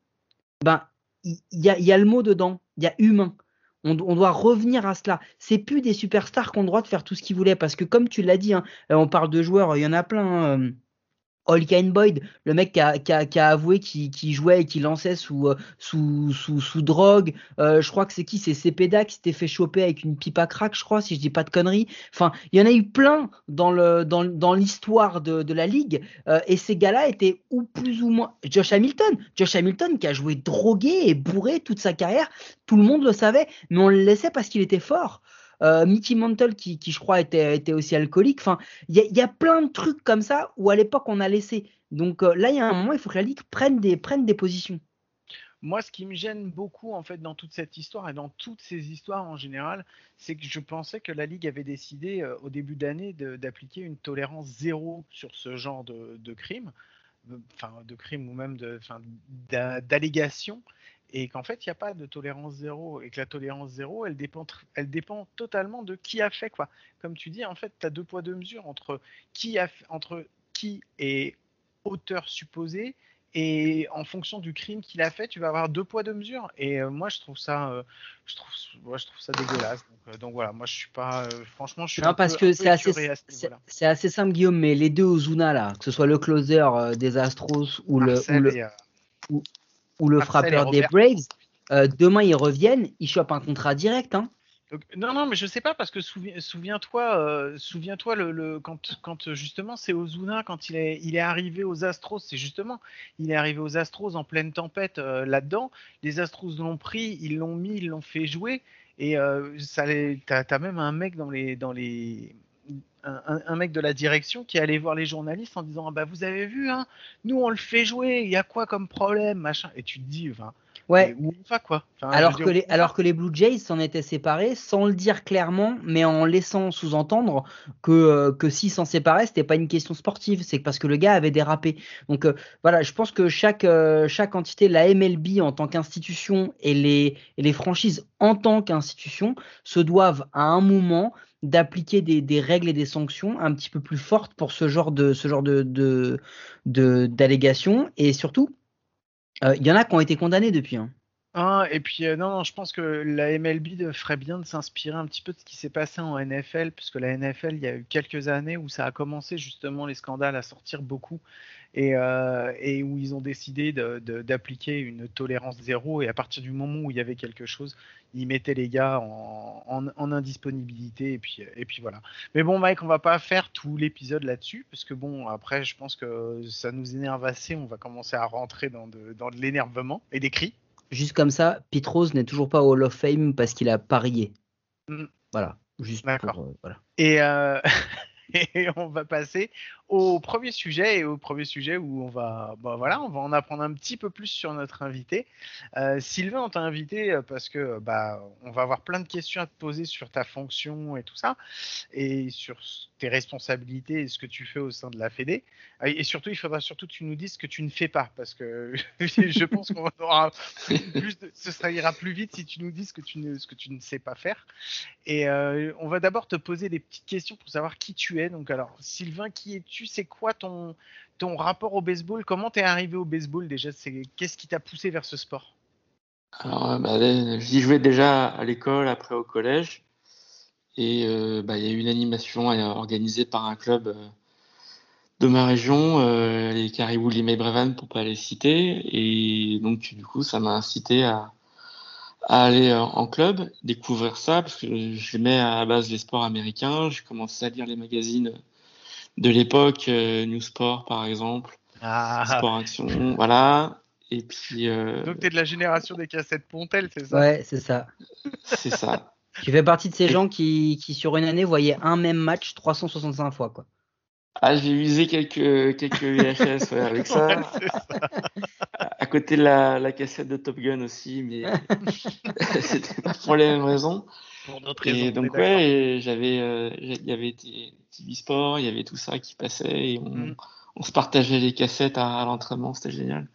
Speaker 3: ben, il y a le mot dedans, il y a humain. On, doit revenir à cela. C'est plus des superstars qui ont le droit de faire tout ce qu'ils voulaient. Parce que comme tu l'as dit, hein, euh, on parle de joueurs, il y en a plein. hein, euh, Holken Boyd, le mec qui a, qui qui avoué qu'il qu'il jouait et qu'il lançait sous, euh, sous, sous, sous drogue. Euh, je crois que c'est qui? C'est Cepeda qui s'était fait choper avec une pipe à crack, je crois, si je dis pas de conneries. Enfin, il y en a eu plein dans dans, dans l'histoire de, de la ligue. Euh, et ces gars-là étaient ou plus ou moins. Josh Hamilton, Josh Hamilton qui a joué drogué et bourré toute sa carrière. Tout le monde le savait, mais on le laissait parce qu'il était fort. Euh, Mickey Mantle qui, qui, je crois était, était aussi alcoolique. Enfin, il y, a- plein de trucs comme ça où à l'époque on a laissé. Donc euh, là, il y a un moment, il faut que la ligue prenne des prenne des positions.
Speaker 1: Moi, ce qui me gêne beaucoup en fait dans toute cette histoire et dans toutes ces histoires en général, c'est que je pensais que la Ligue avait décidé euh, au début d'année d'appliquer une tolérance zéro sur ce genre de, de crime, enfin de crime ou même de, enfin, d'a- d'allégations, et qu'en fait il n'y a pas de tolérance zéro et que la tolérance zéro, elle dépend, tr- elle dépend totalement de qui a fait quoi. Comme tu dis, en fait, tu as deux poids deux mesures entre qui a, entre qui est auteur supposé et en fonction du crime qu'il a fait, tu vas avoir deux poids deux mesures. Et euh, moi, je trouve ça, euh, je trouve, moi, je trouve ça dégueulasse. Donc, euh, donc voilà, moi, je suis pas, franchement, je suis
Speaker 3: Non,
Speaker 1: un
Speaker 3: parce
Speaker 1: peu-
Speaker 3: que c'est assez,
Speaker 1: ce
Speaker 3: c'est assez simple, Guillaume, mais les deux Ozuna, là, que ce soit le closer des Astros ou le, ou
Speaker 1: Marcel
Speaker 3: le,
Speaker 1: et,
Speaker 3: ou le
Speaker 1: Marcel
Speaker 3: frappeur des. Braves, euh, demain ils reviennent, ils chopent un contrat direct. Hein.
Speaker 1: donc, non, non, mais je sais pas parce que souvi- souviens-toi, euh, souviens-toi le, le- quand, quand justement c'est Ozuna quand il est, il est arrivé aux Astros, c'est justement, il est arrivé aux Astros en pleine tempête euh, là-dedans. Les Astros l'ont pris, ils l'ont mis, ils l'ont fait jouer et euh, ça, t'as, t'as même un mec dans les, dans les, un, mec de la direction qui est allé voir les journalistes en disant ah bah vous avez vu hein, nous on le fait jouer, il y a quoi comme problème machin et tu te dis enfin
Speaker 3: Ouais.
Speaker 1: où on va quoi Enfin,
Speaker 3: Alors que,
Speaker 1: dire,
Speaker 3: les, alors que les Blue Jays s'en étaient séparés sans le dire clairement, mais en laissant sous-entendre que, euh, que s'ils s'en séparaient, c'était pas une question sportive, c'est parce que le gars avait dérapé. Donc euh, voilà, je pense que chaque, euh, chaque entité, la MLB en tant qu'institution et les, et les franchises en tant qu'institution, se doivent à un moment d'appliquer des, règles et des sanctions un petit peu plus fortes pour ce genre de ce genre de- d'allégations et surtout euh, il y en a qui ont été condamnés depuis. Hein.
Speaker 1: Ah, et puis euh, non, je pense que la MLB ferait bien de s'inspirer un petit peu de ce qui s'est passé en NFL, puisque la NFL, il y a eu quelques années où ça a commencé justement les scandales à sortir beaucoup, et, euh, et où ils ont décidé d'appliquer une tolérance zéro, et à partir du moment où il y avait quelque chose, ils mettaient les gars en, en- en indisponibilité, et puis, et puis voilà. Mais bon, Mike, on va pas faire tout l'épisode là-dessus, parce que bon, après, je pense que ça nous énerve assez, on va commencer à rentrer dans de, dans de l'énervement et des cris.
Speaker 3: Juste comme ça, Pete Rose n'est toujours pas au Hall of Fame parce qu'il a parié.
Speaker 1: Mm.
Speaker 3: Voilà, juste pour, euh, voilà.
Speaker 1: Et, euh, [laughs] et on va passer au premier sujet et au premier sujet où on va, bah voilà, on va en apprendre un petit peu plus sur notre invité. Euh, Sylvain, on t'a invité parce que bah, on va avoir plein de questions à te poser sur ta fonction et tout ça, et sur tes responsabilités et ce que tu fais au sein de la Fédé. Euh, Et surtout, il faudra surtout que tu nous dises ce que tu ne fais pas, parce que [laughs] je pense qu'on aura plus de- ce sera ira plus vite si tu nous dis ce que tu ne, ce que tu ne sais pas faire. Et euh, on va d'abord te poser des petites questions pour savoir qui tu es. Donc alors, Sylvain, qui es-tu? C'est quoi ton, ton rapport au baseball? Comment t'es arrivé au baseball déjà? Qu'est-ce qui t'a poussé vers ce sport?
Speaker 4: Alors, euh, bah, là, j'y jouais déjà à l'école, après au collège. Et euh, bah, il y a eu une animation euh, organisée par un club de ma région, euh, les Caribous Limay Brevan, pour pas les citer. Et donc, du coup, ça m'a incité à, aller en club, découvrir ça, parce que j'aimais à la base les sports américains. J'ai commencé à lire les magazines de l'époque, euh, New Sport par exemple,
Speaker 1: Ah,
Speaker 4: Sport Action, voilà. Et puis, euh,
Speaker 1: donc t'es de la génération des cassettes Pontel, c'est ça?
Speaker 3: Ouais, c'est ça.
Speaker 4: c'est ça. [laughs]
Speaker 3: Tu fais partie de ces gens qui, qui, sur une année, voyaient un même match 365 fois. Quoi.
Speaker 4: Ah, j'ai usé quelques, quelques VHS ouais, avec ça. [laughs]
Speaker 1: Ouais, c'est ça.
Speaker 4: À côté de la, la cassette de Top Gun aussi, mais [laughs] c'était pas pour les mêmes raisons.
Speaker 1: Pour d'autres raisons.
Speaker 4: Et
Speaker 1: on
Speaker 4: donc, ouais, j'avais, euh, il y avait TV Sport, il y avait tout ça qui passait et on,
Speaker 1: Mm.
Speaker 4: on se partageait les cassettes à, à l'entraînement, c'était génial.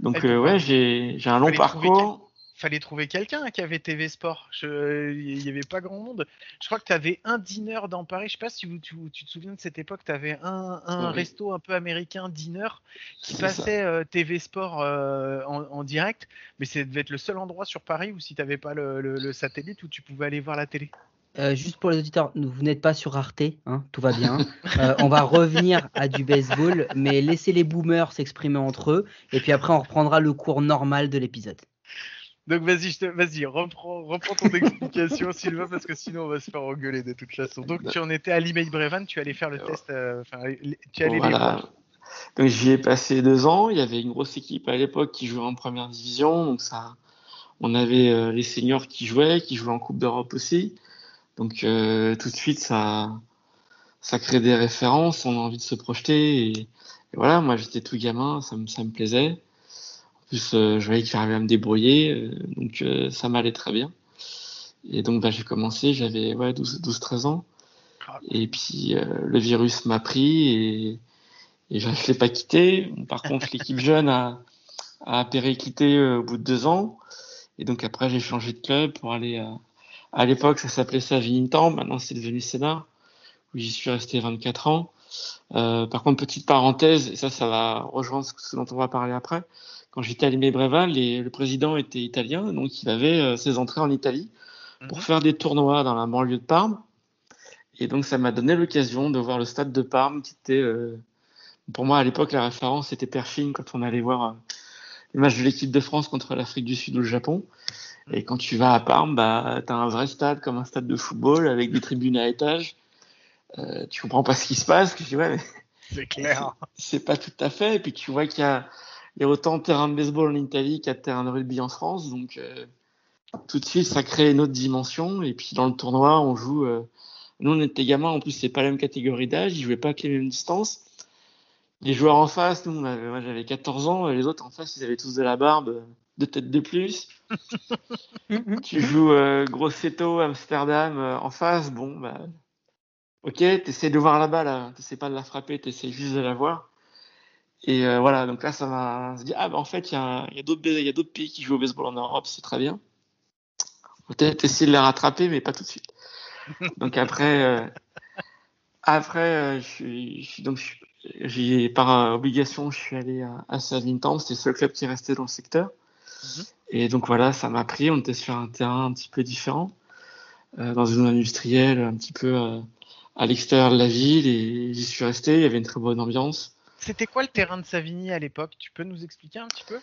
Speaker 4: Donc, euh, ouais, j'ai, j'ai un long parcours.
Speaker 1: Fallait trouver quelqu'un qui avait TV Sport. Je- Il n'y avait pas grand monde. Je crois que tu avais un dîner dans Paris. Je sais pas si vous- tu, tu te souviens de cette époque. Tu avais un, un
Speaker 4: Oui.
Speaker 1: resto un peu américain, dîner, qui passait euh, TV Sport euh, en, en direct. Mais ça devait être le seul endroit sur Paris où si tu n'avais pas le, le- le satellite où tu pouvais aller voir la télé.
Speaker 3: Euh, juste pour les auditeurs, vous n'êtes pas sur Arte, hein, tout va bien. Euh, on va revenir à du baseball, mais laissez les boomers s'exprimer entre eux, et puis après on reprendra le cours normal de l'épisode.
Speaker 1: Donc vas-y, te- vas-y, reprends, reprends ton explication, [laughs] Sylvain, parce que sinon on va se faire engueuler de toute façon. Donc tu en étais à l'email Brevan, tu allais faire le test, euh, enfin, tu allais
Speaker 4: Voilà.
Speaker 1: voir.
Speaker 4: Donc j'y ai passé deux ans. Il y avait une grosse équipe à l'époque qui jouait en première division. Donc ça, on avait euh, les seniors qui jouaient, qui jouaient en Coupe d'Europe aussi. Donc euh, tout de suite, ça, ça crée des références. On a envie de se projeter. Et, et voilà, moi j'étais tout gamin, ça me, ça me plaisait. Plus, euh, je voyais que j'arrivais à me débrouiller, euh, donc euh, ça m'allait très bien. Et donc bah, j'ai commencé, j'avais ouais, 12-13 ans. Et puis euh, le virus m'a pris et, et je ne l'ai pas quitté. Par contre, [laughs] l'équipe jeune a, a périclité euh, au bout de deux ans. Et donc après, j'ai changé de club pour aller à, à l'époque, ça s'appelait Savigny-Temple. Maintenant, c'est devenu Sénat, où j'y suis resté 24 ans. Euh, par contre, petite parenthèse, et ça, ça va rejoindre ce dont on va parler après. Quand j'étais à les- le président était italien, donc il avait euh, ses entrées en Italie pour
Speaker 1: Mhm.
Speaker 4: faire des tournois dans la banlieue de Parme. Et donc, ça m'a donné l'occasion de voir le stade de Parme, qui était, euh, pour moi, à l'époque, la référence, c'était Pershing quand on allait voir euh, les matchs de l'équipe de France contre l'Afrique du Sud ou le Japon. Et quand tu vas à Parme, bah, tu as un vrai stade comme un stade de football avec des tribunes à étage. Euh, tu comprends pas ce qui se passe. dis, ouais, mais
Speaker 1: C'est clair. [laughs]
Speaker 4: c'est pas tout à fait. Et puis tu vois qu'il y a, il y a autant de terrains de baseball en Italie y a de terrains de rugby en France. Donc euh, tout de suite, ça crée une autre dimension. Et puis dans le tournoi, on joue. euh, nous, on était gamins. En plus, c'est pas la même catégorie d'âge. Ils jouaient pas avec les mêmes distances. Les joueurs en face, nous, on avait- moi j'avais 14 ans. Les autres en face, ils avaient tous de la barbe, deux têtes de plus. [laughs] tu joues euh, Grosseto, Amsterdam en face. Bon, bah. Ok, t'essaies de voir la balle, hein. t'essaies pas de la frapper, t'essaies juste de la voir. Et euh, voilà, donc là, ça m'a dit, ah, bah, en fait, il y a, d'autres pays qui jouent au baseball en Europe, c'est très bien. Peut-être essayer de les rattraper, mais pas tout de suite. [laughs] Donc après, euh, après, euh, je suis, je suis- donc, j'ai, par obligation, je suis allé à, à Savigny-Temple, c'était le seul club qui restait dans le secteur.
Speaker 1: Mhm.
Speaker 4: Et donc voilà, ça m'a pris, on était sur un terrain un petit peu différent, euh, dans une zone industrielle, un petit peu euh, à l'extérieur de la ville, et j'y suis resté, il y avait une très bonne ambiance.
Speaker 1: C'était quoi le terrain de Savigny à l'époque? Tu peux nous expliquer un petit peu?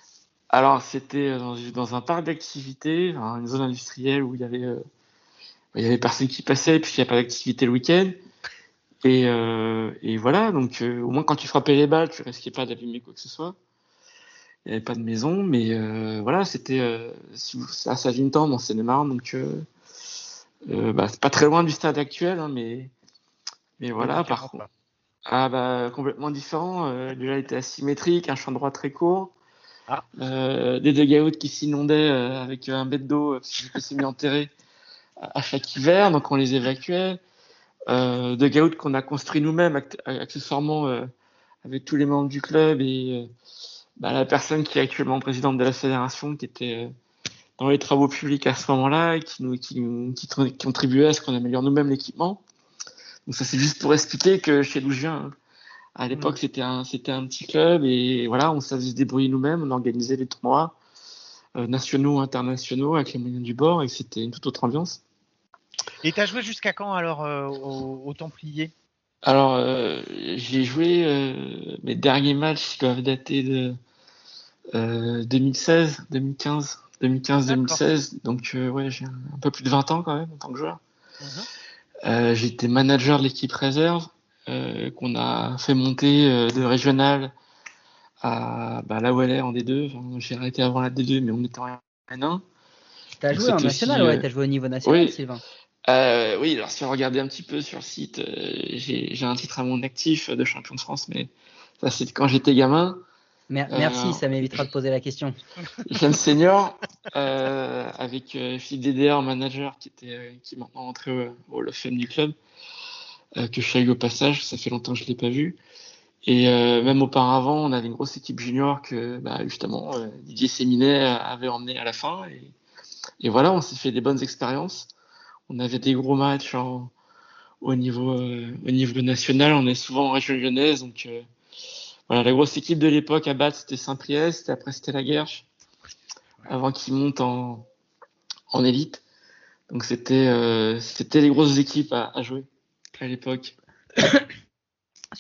Speaker 4: Alors, c'était euh, dans, dans un parc d'activités, une zone industrielle où il y avait, euh, il y avait personne qui passait, puis il n'y a pas d'activité le week-end. Et, euh, et voilà, donc euh, au moins quand tu frappais les balles, tu risquais pas d'abîmer quoi que ce soit. Il n'y avait pas de maison, mais voilà, c'était à Savigny-Temple, dans Seine-et-Marne, donc bah, c'est pas très loin du stade actuel, hein, mais, mais voilà, par contre. Ah bah complètement différent. Euh, déjà il était asymétrique, un champ droit très court,
Speaker 1: Ah.
Speaker 4: euh, des dugouts qui s'inondaient euh, avec un bête d'eau euh, parce qu'ils s'est mis enterré à, à chaque hiver, donc on les évacuait. Euh, dugouts qu'on a construit nous-mêmes accessoirement euh, avec tous les membres du club et euh, bah, la personne qui est actuellement présidente de la fédération qui était euh, dans les travaux publics à ce moment-là et qui nous qui, qui qui contribuait à ce qu'on améliore nous-mêmes l'équipement. Donc ça c'est juste pour expliquer que chez d'où je viens, à l'époque c'était un c'était un petit club et voilà on savait se débrouiller nous-mêmes, on organisait les tournois euh, nationaux, internationaux avec les moyens du bord et c'était une toute autre ambiance.
Speaker 1: Et t'as joué jusqu'à quand alors euh, au, au Templier?
Speaker 4: Alors euh, j'ai joué mes derniers matchs doivent dater de euh, 2016, 2015, 2015,
Speaker 1: D'accord.
Speaker 4: 2016 donc ouais j'ai un, un peu plus de 20 ans quand même en tant que joueur.
Speaker 1: Mhm.
Speaker 4: Euh, J'étais manager de l'équipe réserve euh, qu'on a fait monter euh, de régional à bah, là où elle est en D2. Enfin, J'ai arrêté avant la D2, mais on était en N1.
Speaker 3: T'as joué en national,
Speaker 4: aussi,
Speaker 3: ouais, t'as joué au niveau national,
Speaker 4: oui.
Speaker 3: Sylvain.
Speaker 4: Euh, oui, alors si on regardait un petit peu sur le site, euh, j'ai j'ai un titre à mon actif de champion de France, mais ça c'est quand j'étais gamin.
Speaker 3: Mer-
Speaker 4: Euh,
Speaker 3: Merci, ça m'évitera de poser la question. [laughs]
Speaker 4: Jeune senior, euh, avec euh, Philippe Dédéa manager qui était qui est maintenant entré au, au Hall of Fame du club, euh, que je salue au passage, ça fait longtemps que je l'ai pas vu. Et même auparavant, on avait une grosse équipe junior que bah, justement Didier Séminet avait emmené à la fin. Et, et voilà, on s'est fait des bonnes expériences. On avait des gros matchs en, au niveau au niveau national. On est souvent en région lyonnaise, donc voilà, la grosse équipe de l'époque à battre c'était Saint-Priest, après c'était la Guerche, avant qu'ils montent en en élite. Donc c'était euh, c'était les grosses équipes à, à jouer à l'époque. [coughs]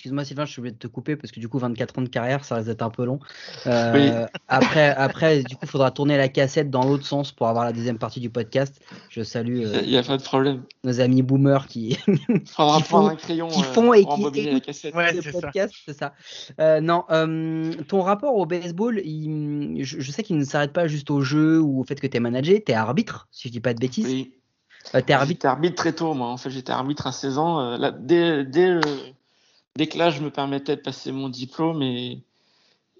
Speaker 3: Excuse-moi Sylvain, je suis obligé de te couper parce que du coup 24 ans de carrière, ça risque d'être un peu long. Euh, Après, après, du coup, il faudra tourner la cassette dans l'autre sens pour avoir la deuxième partie du podcast. Je salue
Speaker 4: Il
Speaker 3: euh,
Speaker 4: n'y a pas de problème.
Speaker 3: nos amis boomers qui, [laughs] Qui font-
Speaker 4: un crayon
Speaker 3: qui
Speaker 4: euh,
Speaker 3: font et qui écoutent.
Speaker 4: cassette.
Speaker 1: Ouais,
Speaker 3: le
Speaker 1: c'est ça.
Speaker 3: podcast, c'est ça. Euh, non, euh, ton rapport au baseball, il- je, je sais qu'il ne s'arrête pas juste au jeu ou au fait que tu es manager, tu es arbitre, si je dis pas de bêtises.
Speaker 4: Oui.
Speaker 3: Euh, t'es arbitre.
Speaker 4: J'étais arbitre très tôt, moi. En fait, j'étais arbitre à 16 ans. Euh, là, dès, dès, le- dès que là, je me permettais de passer mon diplôme et,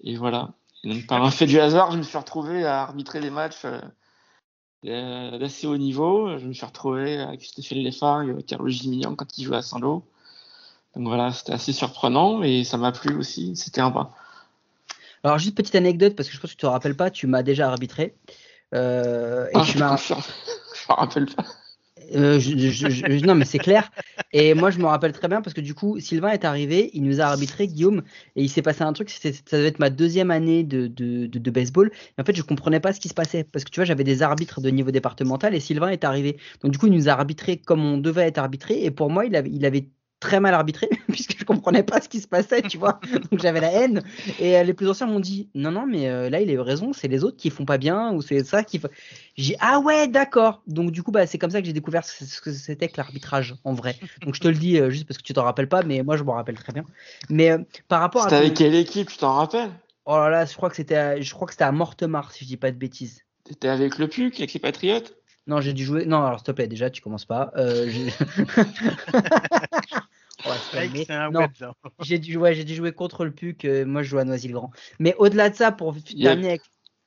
Speaker 4: et voilà. Et donc, par un fait du hasard, je me suis retrouvé à arbitrer des matchs euh, euh, d'assez haut niveau. Je me suis retrouvé avec Stéphane Lefargue, Carlo Gimignan quand il jouait à Saint-Lô. Donc voilà, c'était assez surprenant et ça m'a plu aussi. C'était un pas.
Speaker 3: Alors, juste petite anecdote, parce que je pense que tu te rappelles pas, tu m'as déjà arbitré. Euh, et
Speaker 4: Ah,
Speaker 3: tu m'as. [laughs]
Speaker 4: Je me rappelle pas.
Speaker 3: Euh, non, mais c'est clair. Et moi, je me rappelle très bien parce que du coup, Sylvain est arrivé, il nous a arbitré, Guillaume, et il s'est passé un truc. Ça devait être ma deuxième année de, de, de, de baseball. Et en fait, je comprenais pas ce qui se passait parce que tu vois, j'avais des arbitres de niveau départemental et Sylvain est arrivé. Donc, du coup, il nous a arbitré comme on devait être arbitré. Et pour moi, il avait, il avait très mal arbitré [laughs] puisque je comprenais pas ce qui se passait, tu vois. Donc, j'avais la haine. Et euh, les plus anciens m'ont dit non, non, mais euh, là, il a raison, c'est les autres qui font pas bien ou c'est ça qui. fa- j'ai dit, ah ouais, d'accord. Donc du coup, bah, c'est comme ça que j'ai découvert ce que c'était que l'arbitrage en vrai. Donc je te le dis euh, juste parce que tu t'en rappelles pas, mais moi je m'en rappelle très bien. Mais euh, par rapport à
Speaker 4: C'était
Speaker 3: ton-
Speaker 4: avec quelle équipe, tu t'en rappelles?
Speaker 3: Oh là là, je crois que c'était, à- je crois que c'était à Mortemar si je dis pas de bêtises.
Speaker 4: T'étais avec le PUC, avec les Patriotes?
Speaker 3: Non, j'ai dû jouer. Non, alors s'il te plaît, déjà tu commences pas. Euh, [laughs] j'ai- dû, ouais, dû jouer contre le PUC. euh, moi, je joue à Noisy-le-Grand. Mais au-delà de ça, pour terminer avec,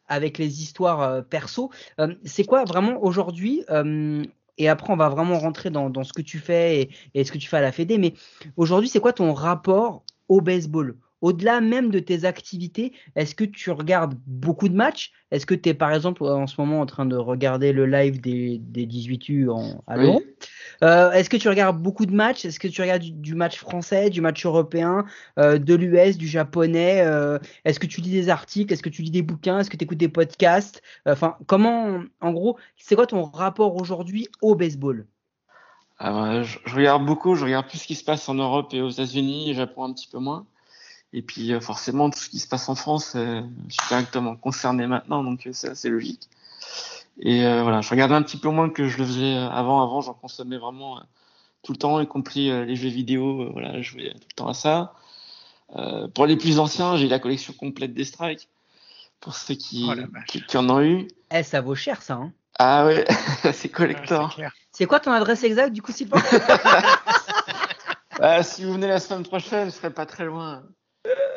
Speaker 3: avec les histoires euh, perso, euh, c'est quoi vraiment aujourd'hui euh, Et après, on va vraiment rentrer dans, dans ce que tu fais et, et ce que tu fais à la Fédé. Mais aujourd'hui, c'est quoi ton rapport au baseball? Au-delà même de tes activités, est-ce que tu regardes beaucoup de matchs? Est-ce que tu es par exemple en ce moment en train de regarder le live des, des 18U en, à
Speaker 4: Oui.
Speaker 3: Lyon Euh, Est-ce que tu regardes beaucoup de matchs? Est-ce que tu regardes du, du match français, du match européen, euh, de l'US, du japonais Euh, Est-ce que tu lis des articles? Est-ce que tu lis des bouquins? Est-ce que tu écoutes des podcasts? Enfin, comment, en gros, c'est quoi ton rapport aujourd'hui au baseball?
Speaker 4: Je, je regarde beaucoup, je regarde plus ce qui se passe en Europe et aux États-Unis, Japon un petit peu moins. Et puis euh, forcément, tout ce qui se passe en France, euh, je suis directement concerné maintenant, donc euh, c'est assez logique. Et euh, voilà, je regarde un petit peu moins que je le faisais euh, avant. Avant, j'en consommais vraiment euh, tout le temps, y compris euh, les jeux vidéo. euh, voilà, je jouais tout le temps à ça. Euh, pour les plus anciens, j'ai la collection complète des strikes. Pour ceux qui,
Speaker 1: Oh
Speaker 4: qui, qui en ont eu.
Speaker 3: Eh, ça vaut cher ça. Hein
Speaker 4: Ah ouais, [laughs] c'est collector.
Speaker 3: c'est quoi ton adresse exacte du coup, Sylvain? [laughs]
Speaker 4: Ah, si vous venez la semaine prochaine, je serai pas très loin.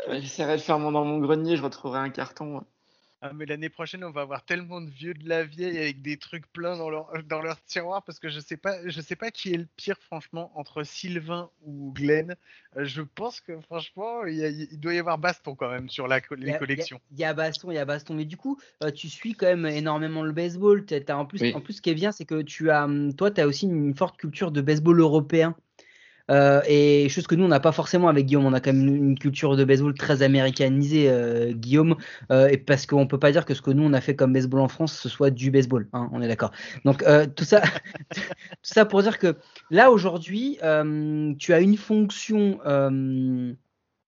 Speaker 4: Ouais, J'essaierai de faire mon dans mon grenier, je retrouverai un carton.
Speaker 1: Ah, mais l'année prochaine, on va avoir tellement de vieux de la vieille avec des trucs pleins dans leur, dans leur tiroir parce que je sais pas, je sais pas qui est le pire, franchement, entre Sylvain ou Glenn. Euh, je pense que, franchement, il, y a- il doit y avoir baston quand même sur la,
Speaker 3: Il
Speaker 1: les
Speaker 3: a-
Speaker 1: collections.
Speaker 3: Il y, a baston, il y a baston. Mais du coup, euh, tu suis quand même énormément le baseball. T'as- t'as en, plus,
Speaker 4: Oui.
Speaker 3: en plus, ce qui est bien, c'est que tu as, hum, toi, tu as aussi une forte culture de baseball européen. Euh, et chose que nous, on n'a pas forcément avec Guillaume. On a quand même une, culture de baseball très américanisée, euh, Guillaume. Euh, et parce qu'on peut pas dire que ce que nous, on a fait comme baseball en France, ce soit du baseball. hein, on est d'accord. Donc, tout, ça, [laughs] ça pour dire que là, aujourd'hui, tu as une fonction.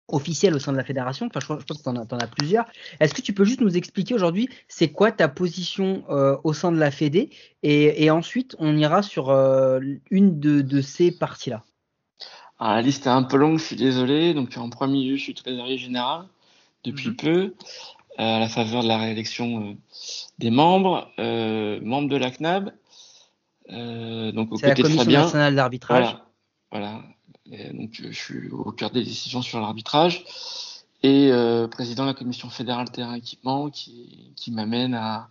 Speaker 3: officielle au sein de la fédération, enfin je, que tu en, as plusieurs. Est-ce que tu peux juste nous expliquer aujourd'hui c'est quoi ta position au sein de la Fédé? Et, ensuite on ira sur une de ces parties-là.
Speaker 4: Alors, la liste est un peu longue, je suis désolé. Donc en premier lieu, je suis trésorier général depuis
Speaker 1: Mhm.
Speaker 4: peu, euh, à la faveur de la réélection euh, des membres, euh, membre de la CNAB, donc aux
Speaker 3: C'est la
Speaker 4: de
Speaker 3: Commission
Speaker 4: Fabien.
Speaker 3: nationale d'arbitrage.
Speaker 4: Voilà, donc je suis au cœur des décisions sur l'arbitrage et euh, président de la commission fédérale terrain équipement qui, qui m'amène à,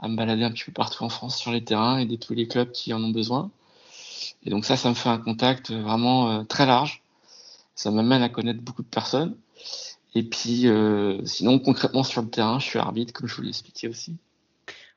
Speaker 4: à me balader un petit peu partout en France sur les terrains et aider tous les clubs qui en ont besoin. Et donc ça, ça me fait un contact vraiment euh, très large. Ça m'amène à connaître beaucoup de personnes. Et puis, euh, sinon, concrètement sur le terrain, je suis arbitre, comme je vous l'ai expliqué aussi.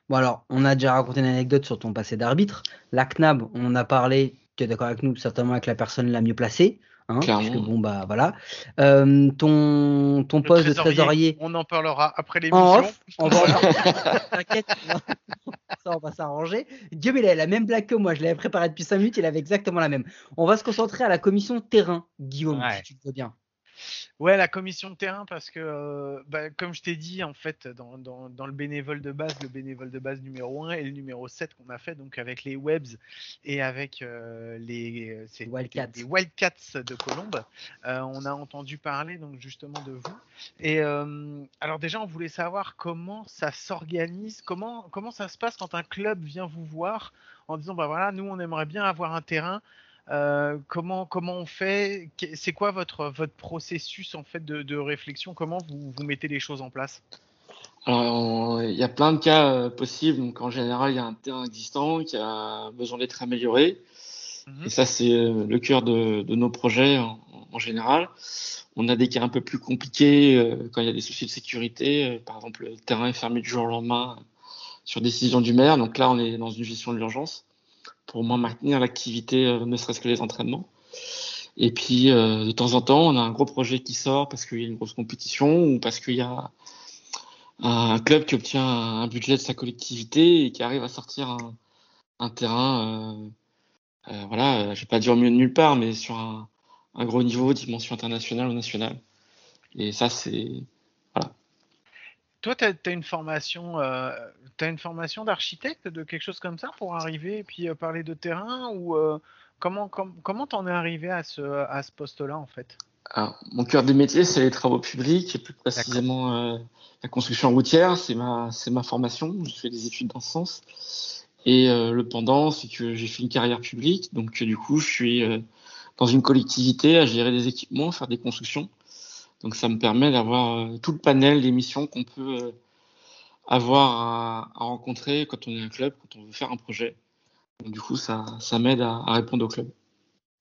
Speaker 3: Bon alors, on a déjà raconté une anecdote sur ton passé d'arbitre. La CNAB, on en a parlé, tu es d'accord avec nous, certainement avec la personne la mieux placée. Hein,
Speaker 4: Clairement.
Speaker 3: puisque bon bah voilà. Euh, ton ton poste de trésorier
Speaker 1: On en parlera après
Speaker 3: en
Speaker 1: l'émission.
Speaker 3: off, on va. [laughs] T'inquiète, [laughs] ça on va s'arranger. Dieu mais il a la même blague que moi, je l'avais préparé depuis 5 minutes, il avait exactement la même. On va se concentrer à la commission terrain, Guillaume,
Speaker 1: Ouais.
Speaker 3: si tu le veux bien.
Speaker 1: Ouais, la commission de terrain, parce que, euh, bah, comme je t'ai dit, en fait, dans, dans, dans le bénévole de base, le bénévole de base numéro 1 et le numéro 7 qu'on a fait, donc avec les Webs et avec euh, les,
Speaker 3: Wildcats.
Speaker 1: les Wildcats de Colombes, euh, on a entendu parler donc justement de vous. Et euh, alors déjà, on voulait savoir comment ça s'organise, comment, comment ça se passe quand un club vient vous voir en disant, bah voilà, nous, on aimerait bien avoir un terrain. Euh, comment comment on fait? C'est quoi votre votre processus en fait de, de réflexion? Comment vous, vous mettez les choses en place?
Speaker 4: Alors, il y a plein de cas euh, possibles. Donc, en général, il y a un terrain existant qui a besoin d'être amélioré.
Speaker 1: Mhm.
Speaker 4: Et ça, c'est euh, le cœur de, de nos projets en, en général. On a des cas un peu plus compliqués euh, quand il y a des soucis de sécurité. Par exemple, le terrain est fermé du jour au lendemain sur décision du maire. Donc là, on est dans une gestion de l'urgence pour moins maintenir l'activité, euh, ne serait-ce que les entraînements. Et puis, euh, de temps en temps, on a un gros projet qui sort parce qu'il y a une grosse compétition ou parce qu'il y a un club qui obtient un budget de sa collectivité et qui arrive à sortir un, terrain, euh, euh, voilà, euh, je vais pas dire mieux de nulle part, mais sur un, un gros niveau, dimension internationale ou nationale. Et ça, c'est
Speaker 1: Toi, tu as, une formation, euh, une formation d'architecte, de quelque chose comme ça, pour arriver et puis euh, parler de terrain ou euh, comment com- comment t'en es arrivé à ce à ce poste-là en fait?
Speaker 4: Alors, mon cœur de métier, c'est les travaux publics, et plus précisément euh, la construction routière. C'est ma, c'est ma formation. J'ai fait des études dans ce sens. Et le pendant, c'est que j'ai fait une carrière publique. Donc, du coup, je suis dans une collectivité à gérer des équipements, faire des constructions. Donc, ça me permet d'avoir euh, tout le panel des missions qu'on peut euh, avoir à, à rencontrer quand on est un club, quand on veut faire un projet. Donc, du coup, ça, ça m'aide à, à répondre au club.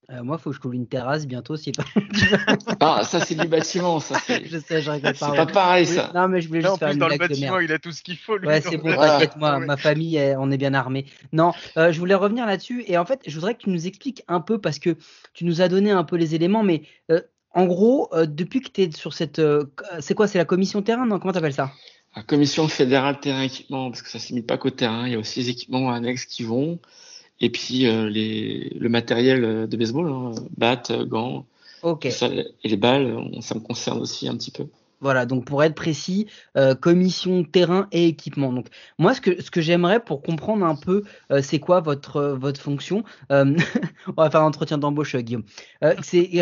Speaker 3: Euh, moi, faut que je trouve une terrasse bientôt, si pas. [laughs]
Speaker 4: Ah, ça, c'est du bâtiment. Ça, c'est
Speaker 3: je sais, je rigole
Speaker 4: c'est
Speaker 3: pas.
Speaker 4: pas
Speaker 3: ouais.
Speaker 4: pareil, ça.
Speaker 3: non, mais je voulais
Speaker 1: en
Speaker 3: juste faire
Speaker 1: plus,
Speaker 3: une
Speaker 1: dans le bâtiment, il a tout ce qu'il faut. Lui,
Speaker 3: Ouais, c'est [laughs] bon, t'inquiète, moi, ma famille, on est bien armés. Non, euh, je voulais revenir là-dessus et en fait, je voudrais que tu nous expliques un peu parce que tu nous as donné un peu les éléments, mais euh, en gros, euh, depuis que tu es sur cette. euh, c'est quoi C'est la commission terrain Non, comment t'appelles ça?
Speaker 4: La commission fédérale terrain équipement, parce que ça ne se limite pas qu'au terrain, il y a aussi les équipements annexes qui vont, et puis euh, les, le matériel euh, de baseball, hein, battes, euh, gants,
Speaker 3: Ok.
Speaker 4: tout ça, et les balles, on- ça me concerne aussi un petit peu.
Speaker 3: Voilà, donc pour être précis, euh, commission terrain et équipement. Donc moi, ce que, ce que j'aimerais pour comprendre un peu, euh, c'est quoi votre, euh, votre fonction. [laughs] on va faire un entretien d'embauche, Guillaume. C'est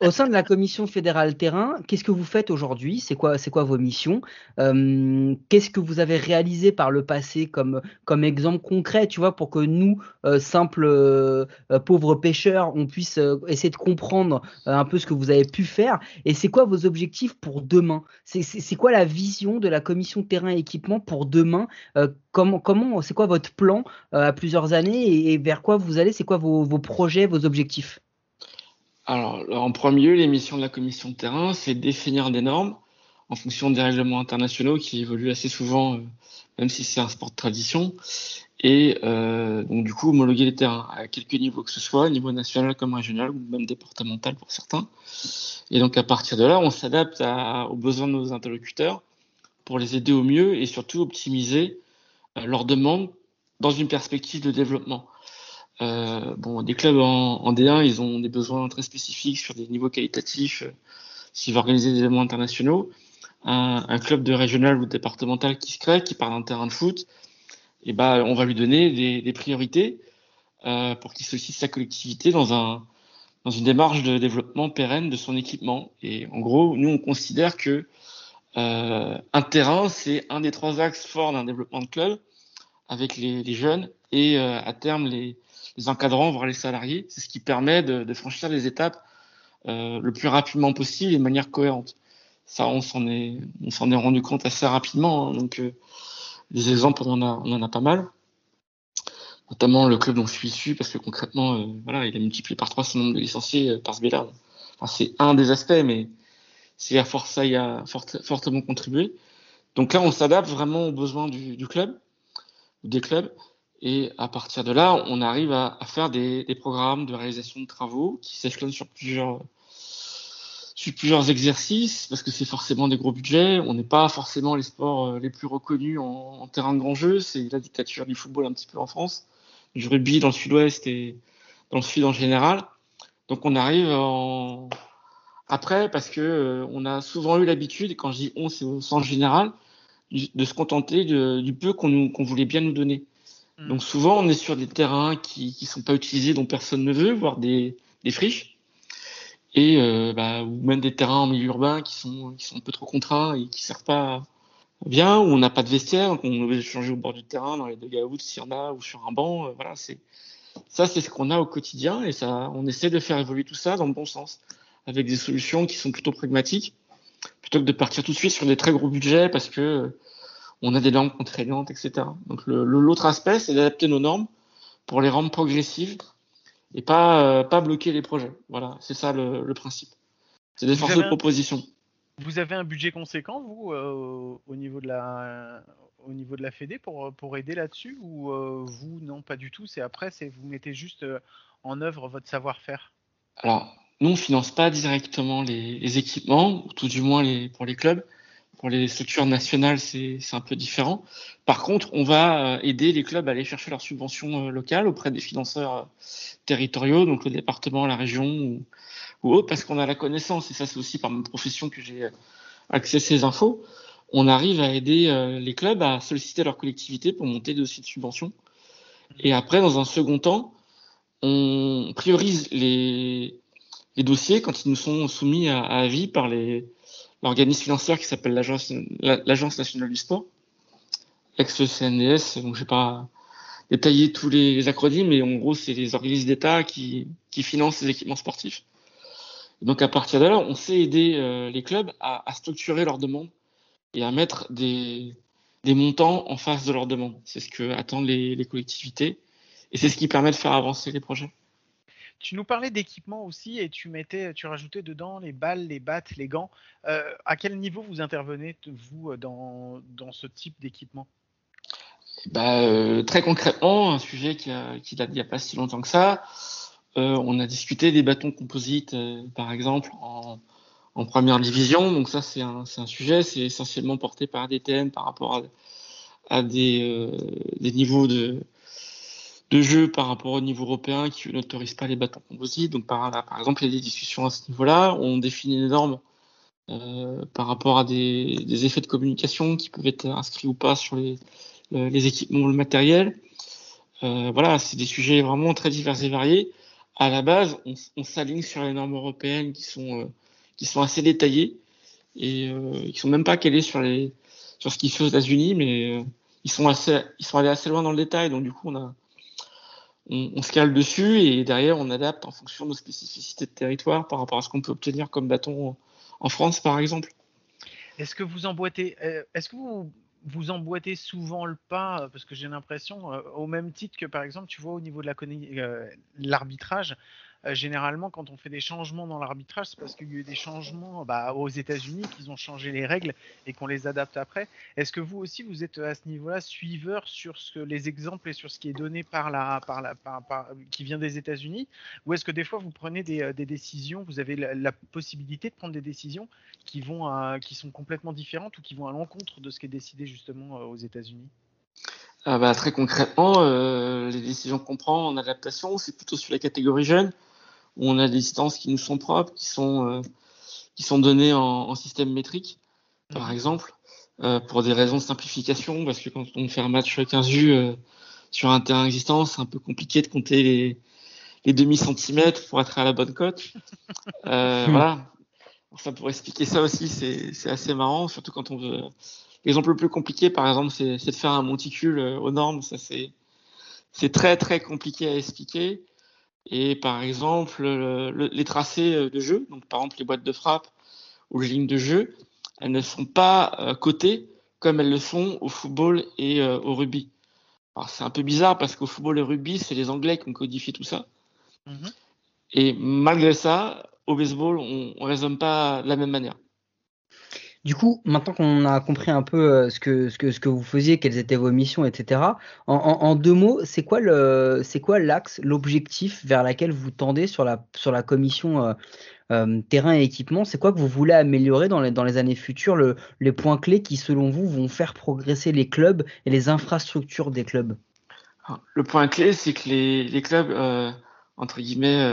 Speaker 3: au sein de la commission fédérale terrain, qu'est-ce que vous faites aujourd'hui? C'est quoi, c'est quoi vos missions? Qu'est-ce que vous avez réalisé par le passé comme, comme exemple concret, tu vois, pour que nous, simples pauvres pêcheurs, on puisse essayer de comprendre un peu ce que vous avez pu faire? Et c'est quoi vos objectifs pour demain. C'est quoi la vision de la commission terrain et équipement pour demain? Euh, Comment, comment c'est quoi votre plan euh, à plusieurs années et, vers quoi vous allez? C'est quoi vos, projets, vos objectifs?
Speaker 4: Alors, en premier lieu, les missions de la commission terrain, c'est définir des normes en fonction des règlements internationaux qui évoluent assez souvent, euh, même si c'est un sport de tradition, et euh, donc du coup homologuer les terrains à quelque niveau que ce soit, niveau national comme régional ou même départemental pour certains. Et donc à partir de là, on s'adapte aux besoins de nos interlocuteurs pour les aider au mieux et surtout optimiser euh, leurs demandes dans une perspective de développement. Euh, bon, des clubs en, en D1, ils ont des besoins très spécifiques sur des niveaux qualitatifs. S'ils veulent organiser des événements internationaux, un, un club de régional ou départemental qui se crée, qui part d'un terrain de foot, et ben, on va lui donner des, des priorités euh, pour qu'il sollicite sa collectivité dans un dans une démarche de développement pérenne de son équipement. Et en gros, nous, on considère que euh, un terrain, c'est un des trois axes forts d'un développement de club, avec les, les jeunes et euh, à terme les, les encadrants, voire les salariés. C'est ce qui permet de, de franchir les étapes euh, le plus rapidement possible et de manière cohérente. Ça, on s'en est, on s'en est rendu compte assez rapidement. hein. donc, euh, des exemples, on en a, on en a pas mal. Notamment le club dont je suis issu, parce que concrètement, euh, voilà, il a multiplié par trois son nombre de licenciés euh, par ce. Enfin, c'est un des aspects, mais c'est à force ça y a fort- fortement contribué. Donc là, on s'adapte vraiment aux besoins du, club. des clubs. Et à partir de là, on arrive à, à faire des, des, programmes de réalisation de travaux qui s'échelonnent sur plusieurs, sur plusieurs exercices, parce que c'est forcément des gros budgets. On n'est pas forcément les sports euh, les plus reconnus en, en terrain de grand jeu. C'est la dictature du football un petit peu en France, du rugby dans le sud-ouest et dans le sud en général. Donc on arrive en... après, parce que euh, on a souvent eu l'habitude, et quand je dis on, c'est au sens général, de se contenter de, du peu qu'on voulait bien nous donner. Donc souvent, on est sur des terrains qui ne sont pas utilisés, dont personne ne veut, voire des, des friches, et euh, bah, ou même des terrains en milieu urbain qui sont, qui sont un peu trop contraints et qui servent pas bien, où on n'a pas de vestiaire, donc on veut changer au bord du terrain, dans les dugouts s'il y en a, ou sur un banc. Euh, voilà, c'est ça, c'est ce qu'on a au quotidien, et ça, on essaie de faire évoluer tout ça dans le bon sens, avec des solutions qui sont plutôt pragmatiques, plutôt que de partir tout de suite sur des très gros budgets parce que on a des normes contraignantes, etc. Donc l'autre aspect, c'est d'adapter nos normes pour les rendre progressives et pas euh, pas bloquer les projets. Voilà, c'est ça le, le principe. C'est des forces de proposition.
Speaker 1: Vous avez un budget conséquent vous euh, au niveau de la au niveau de la Fédé pour pour aider là-dessus ou euh, vous non pas du tout. C'est après c'est vous mettez juste euh, en œuvre votre savoir-faire?
Speaker 4: Alors nous on finance pas directement les, les équipements, ou tout du moins les pour les clubs. Pour les structures nationales, c'est un peu différent. Par contre, on va euh, aider les clubs à aller chercher leurs subventions euh, locales auprès des financeurs euh, territoriaux, donc le département, la région ou, ou autre, parce qu'on a la connaissance, et ça c'est aussi par ma profession que j'ai accès à ces infos, on arrive à aider les clubs à solliciter leur collectivité pour monter des dossiers de subvention. Et après, dans un second temps, on priorise les, les dossiers quand ils nous sont soumis à, à avis par les, l'organisme financier qui s'appelle l'agence nationale du sport, ex-CNDS. Donc, je vais pas détailler tous les acronymes, mais en gros, c'est les organismes d'État qui, financent les équipements sportifs. Donc, à partir de là, on sait aider euh, les clubs à, structurer leurs demandes et à mettre des, montants en face de leurs demandes. C'est ce que attendent les collectivités et c'est ce qui permet de faire avancer les projets.
Speaker 1: Tu nous parlais d'équipement aussi et tu mettais, tu rajoutais dedans les balles, les battes, les gants. Euh, à quel niveau vous intervenez vous dans, dans ce type d'équipement?
Speaker 4: Bah, euh, Très concrètement, un sujet qui, date il n'y a pas si longtemps que ça. Euh, on a discuté des bâtons composites, euh, par exemple, en, première division. Donc ça, c'est un, sujet, c'est essentiellement porté par DTN par rapport à, des, euh, des niveaux de de jeu par rapport au niveau européen qui n'autorise pas les bâtons composites. Donc, par, par exemple, il y a des discussions à ce niveau-là. On définit des normes euh, par rapport à des, effets de communication qui peuvent être inscrits ou pas sur les, les équipements ou le matériel. Euh, voilà, c'est des sujets vraiment très divers et variés. À la base, on, s'aligne sur les normes européennes qui sont, euh, qui sont assez détaillées et qui sont même pas calées sur, les, sur ce qui se fait aux États-Unis, mais ils sont assez, ils sont allés assez loin dans le détail. Donc, du coup, on a, on, se cale dessus et derrière on adapte en fonction de nos spécificités de territoire par rapport à ce qu'on peut obtenir comme bâton en France par exemple.
Speaker 1: Est-ce que vous emboîtez, euh, vous, emboîtez souvent le pas parce que j'ai l'impression euh, au même titre que par exemple tu vois au niveau de la euh, l'arbitrage euh, généralement, quand on fait des changements dans l'arbitrage, c'est parce qu'il y a eu des changements bah, aux États-Unis, qu'ils ont changé les règles et qu'on les adapte après. Est-ce que vous aussi, vous êtes à ce niveau-là suiveur sur les exemples et sur ce qui est donné par la, par la, par, qui vient des États-Unis? Ou est-ce que des fois, vous prenez des, euh, décisions, vous avez la, possibilité de prendre des décisions qui, vont qui sont complètement différentes ou qui vont à l'encontre de ce qui est décidé justement euh, aux États-Unis?
Speaker 4: Ah bah, très concrètement, euh, les décisions qu'on prend en adaptation, c'est plutôt sur la catégorie jeune on a des distances qui nous sont propres, qui sont, euh, qui sont données en, en, système métrique, par mmh. exemple, euh, pour des raisons de simplification, parce que quand on fait un match 15 vues euh, sur un terrain existant, c'est un peu compliqué de compter les, les demi-centimètres pour être à la bonne cote. Euh, [laughs] voilà. Enfin, pour expliquer ça aussi, c'est assez marrant, surtout quand on veut. L'exemple le plus compliqué, par exemple, c'est de faire un monticule aux normes. Ça, c'est très très compliqué à expliquer. Et par exemple, le, le, les tracés de jeu, donc par exemple les boîtes de frappe ou les lignes de jeu, elles ne sont pas euh, cotées comme elles le sont au football et euh, au rugby. Alors c'est un peu bizarre parce qu'au football et au rugby, c'est les Anglais qui ont codifié tout ça. -hmm. Et malgré ça, au baseball, on ne raisonne pas de la même manière.
Speaker 3: Du coup, maintenant qu'on a compris un peu euh, ce que, vous faisiez, quelles étaient vos missions, etc., en, deux mots, c'est quoi l'axe, l'objectif vers laquelle vous tendez sur la, commission euh, euh, terrain et équipement? C'est quoi que vous voulez améliorer dans les, années futures, le, les points clés qui, selon vous, vont faire progresser les clubs et les infrastructures des clubs?
Speaker 4: Alors, Le point clé, c'est que les, clubs, entre guillemets,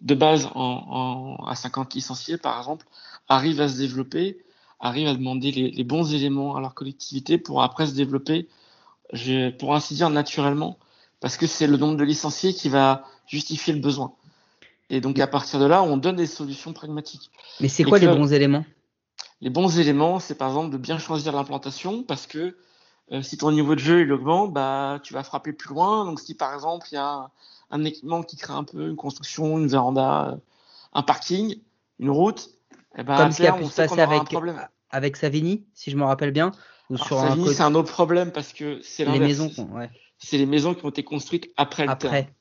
Speaker 4: de base à 50 licenciés, par exemple, arrivent à se développer, arrivent à demander les, les bons éléments à leur collectivité pour après se développer, je, pour ainsi dire, naturellement, parce que c'est le nombre de licenciés qui va justifier le besoin. Et donc, à partir de là, on donne des solutions pragmatiques.
Speaker 3: Mais c'est quoi les
Speaker 4: clubs-
Speaker 3: bons éléments?
Speaker 4: Les bons éléments, c'est par exemple de bien choisir l'implantation parce que euh, si ton niveau de jeu il augmente, bah tu vas frapper plus loin. Donc si par exemple il y a un, un équipement qui crée un peu une construction, une véranda, euh, un parking, une route, eh ben,
Speaker 3: Comme ce qui a pu se passer avec, avec Savigny, si je me rappelle bien, ou
Speaker 4: Alors,
Speaker 3: sur côté-
Speaker 4: c'est un autre problème parce que c'est
Speaker 3: les maisons, ouais,
Speaker 4: C'est les maisons qui ont été construites après le terrain.
Speaker 3: après.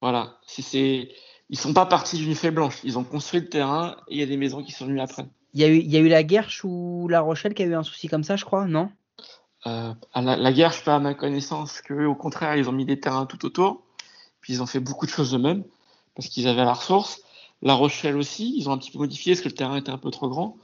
Speaker 4: Voilà. Si c'est, ils sont pas partis d'une feuille blanche. Ils ont construit le terrain et il y a des maisons qui sont venues après.
Speaker 3: Il y a eu, il y a eu la Guerche ou La Rochelle qui a eu un souci comme ça, je crois, non?
Speaker 4: Euh, à la, la guerre, je pas à ma connaissance que au contraire, ils ont mis des terrains tout autour. Puis ils ont fait beaucoup de choses eux-mêmes parce qu'ils avaient la ressource. La Rochelle aussi, ils ont un petit peu modifié parce que le terrain était un peu trop grand.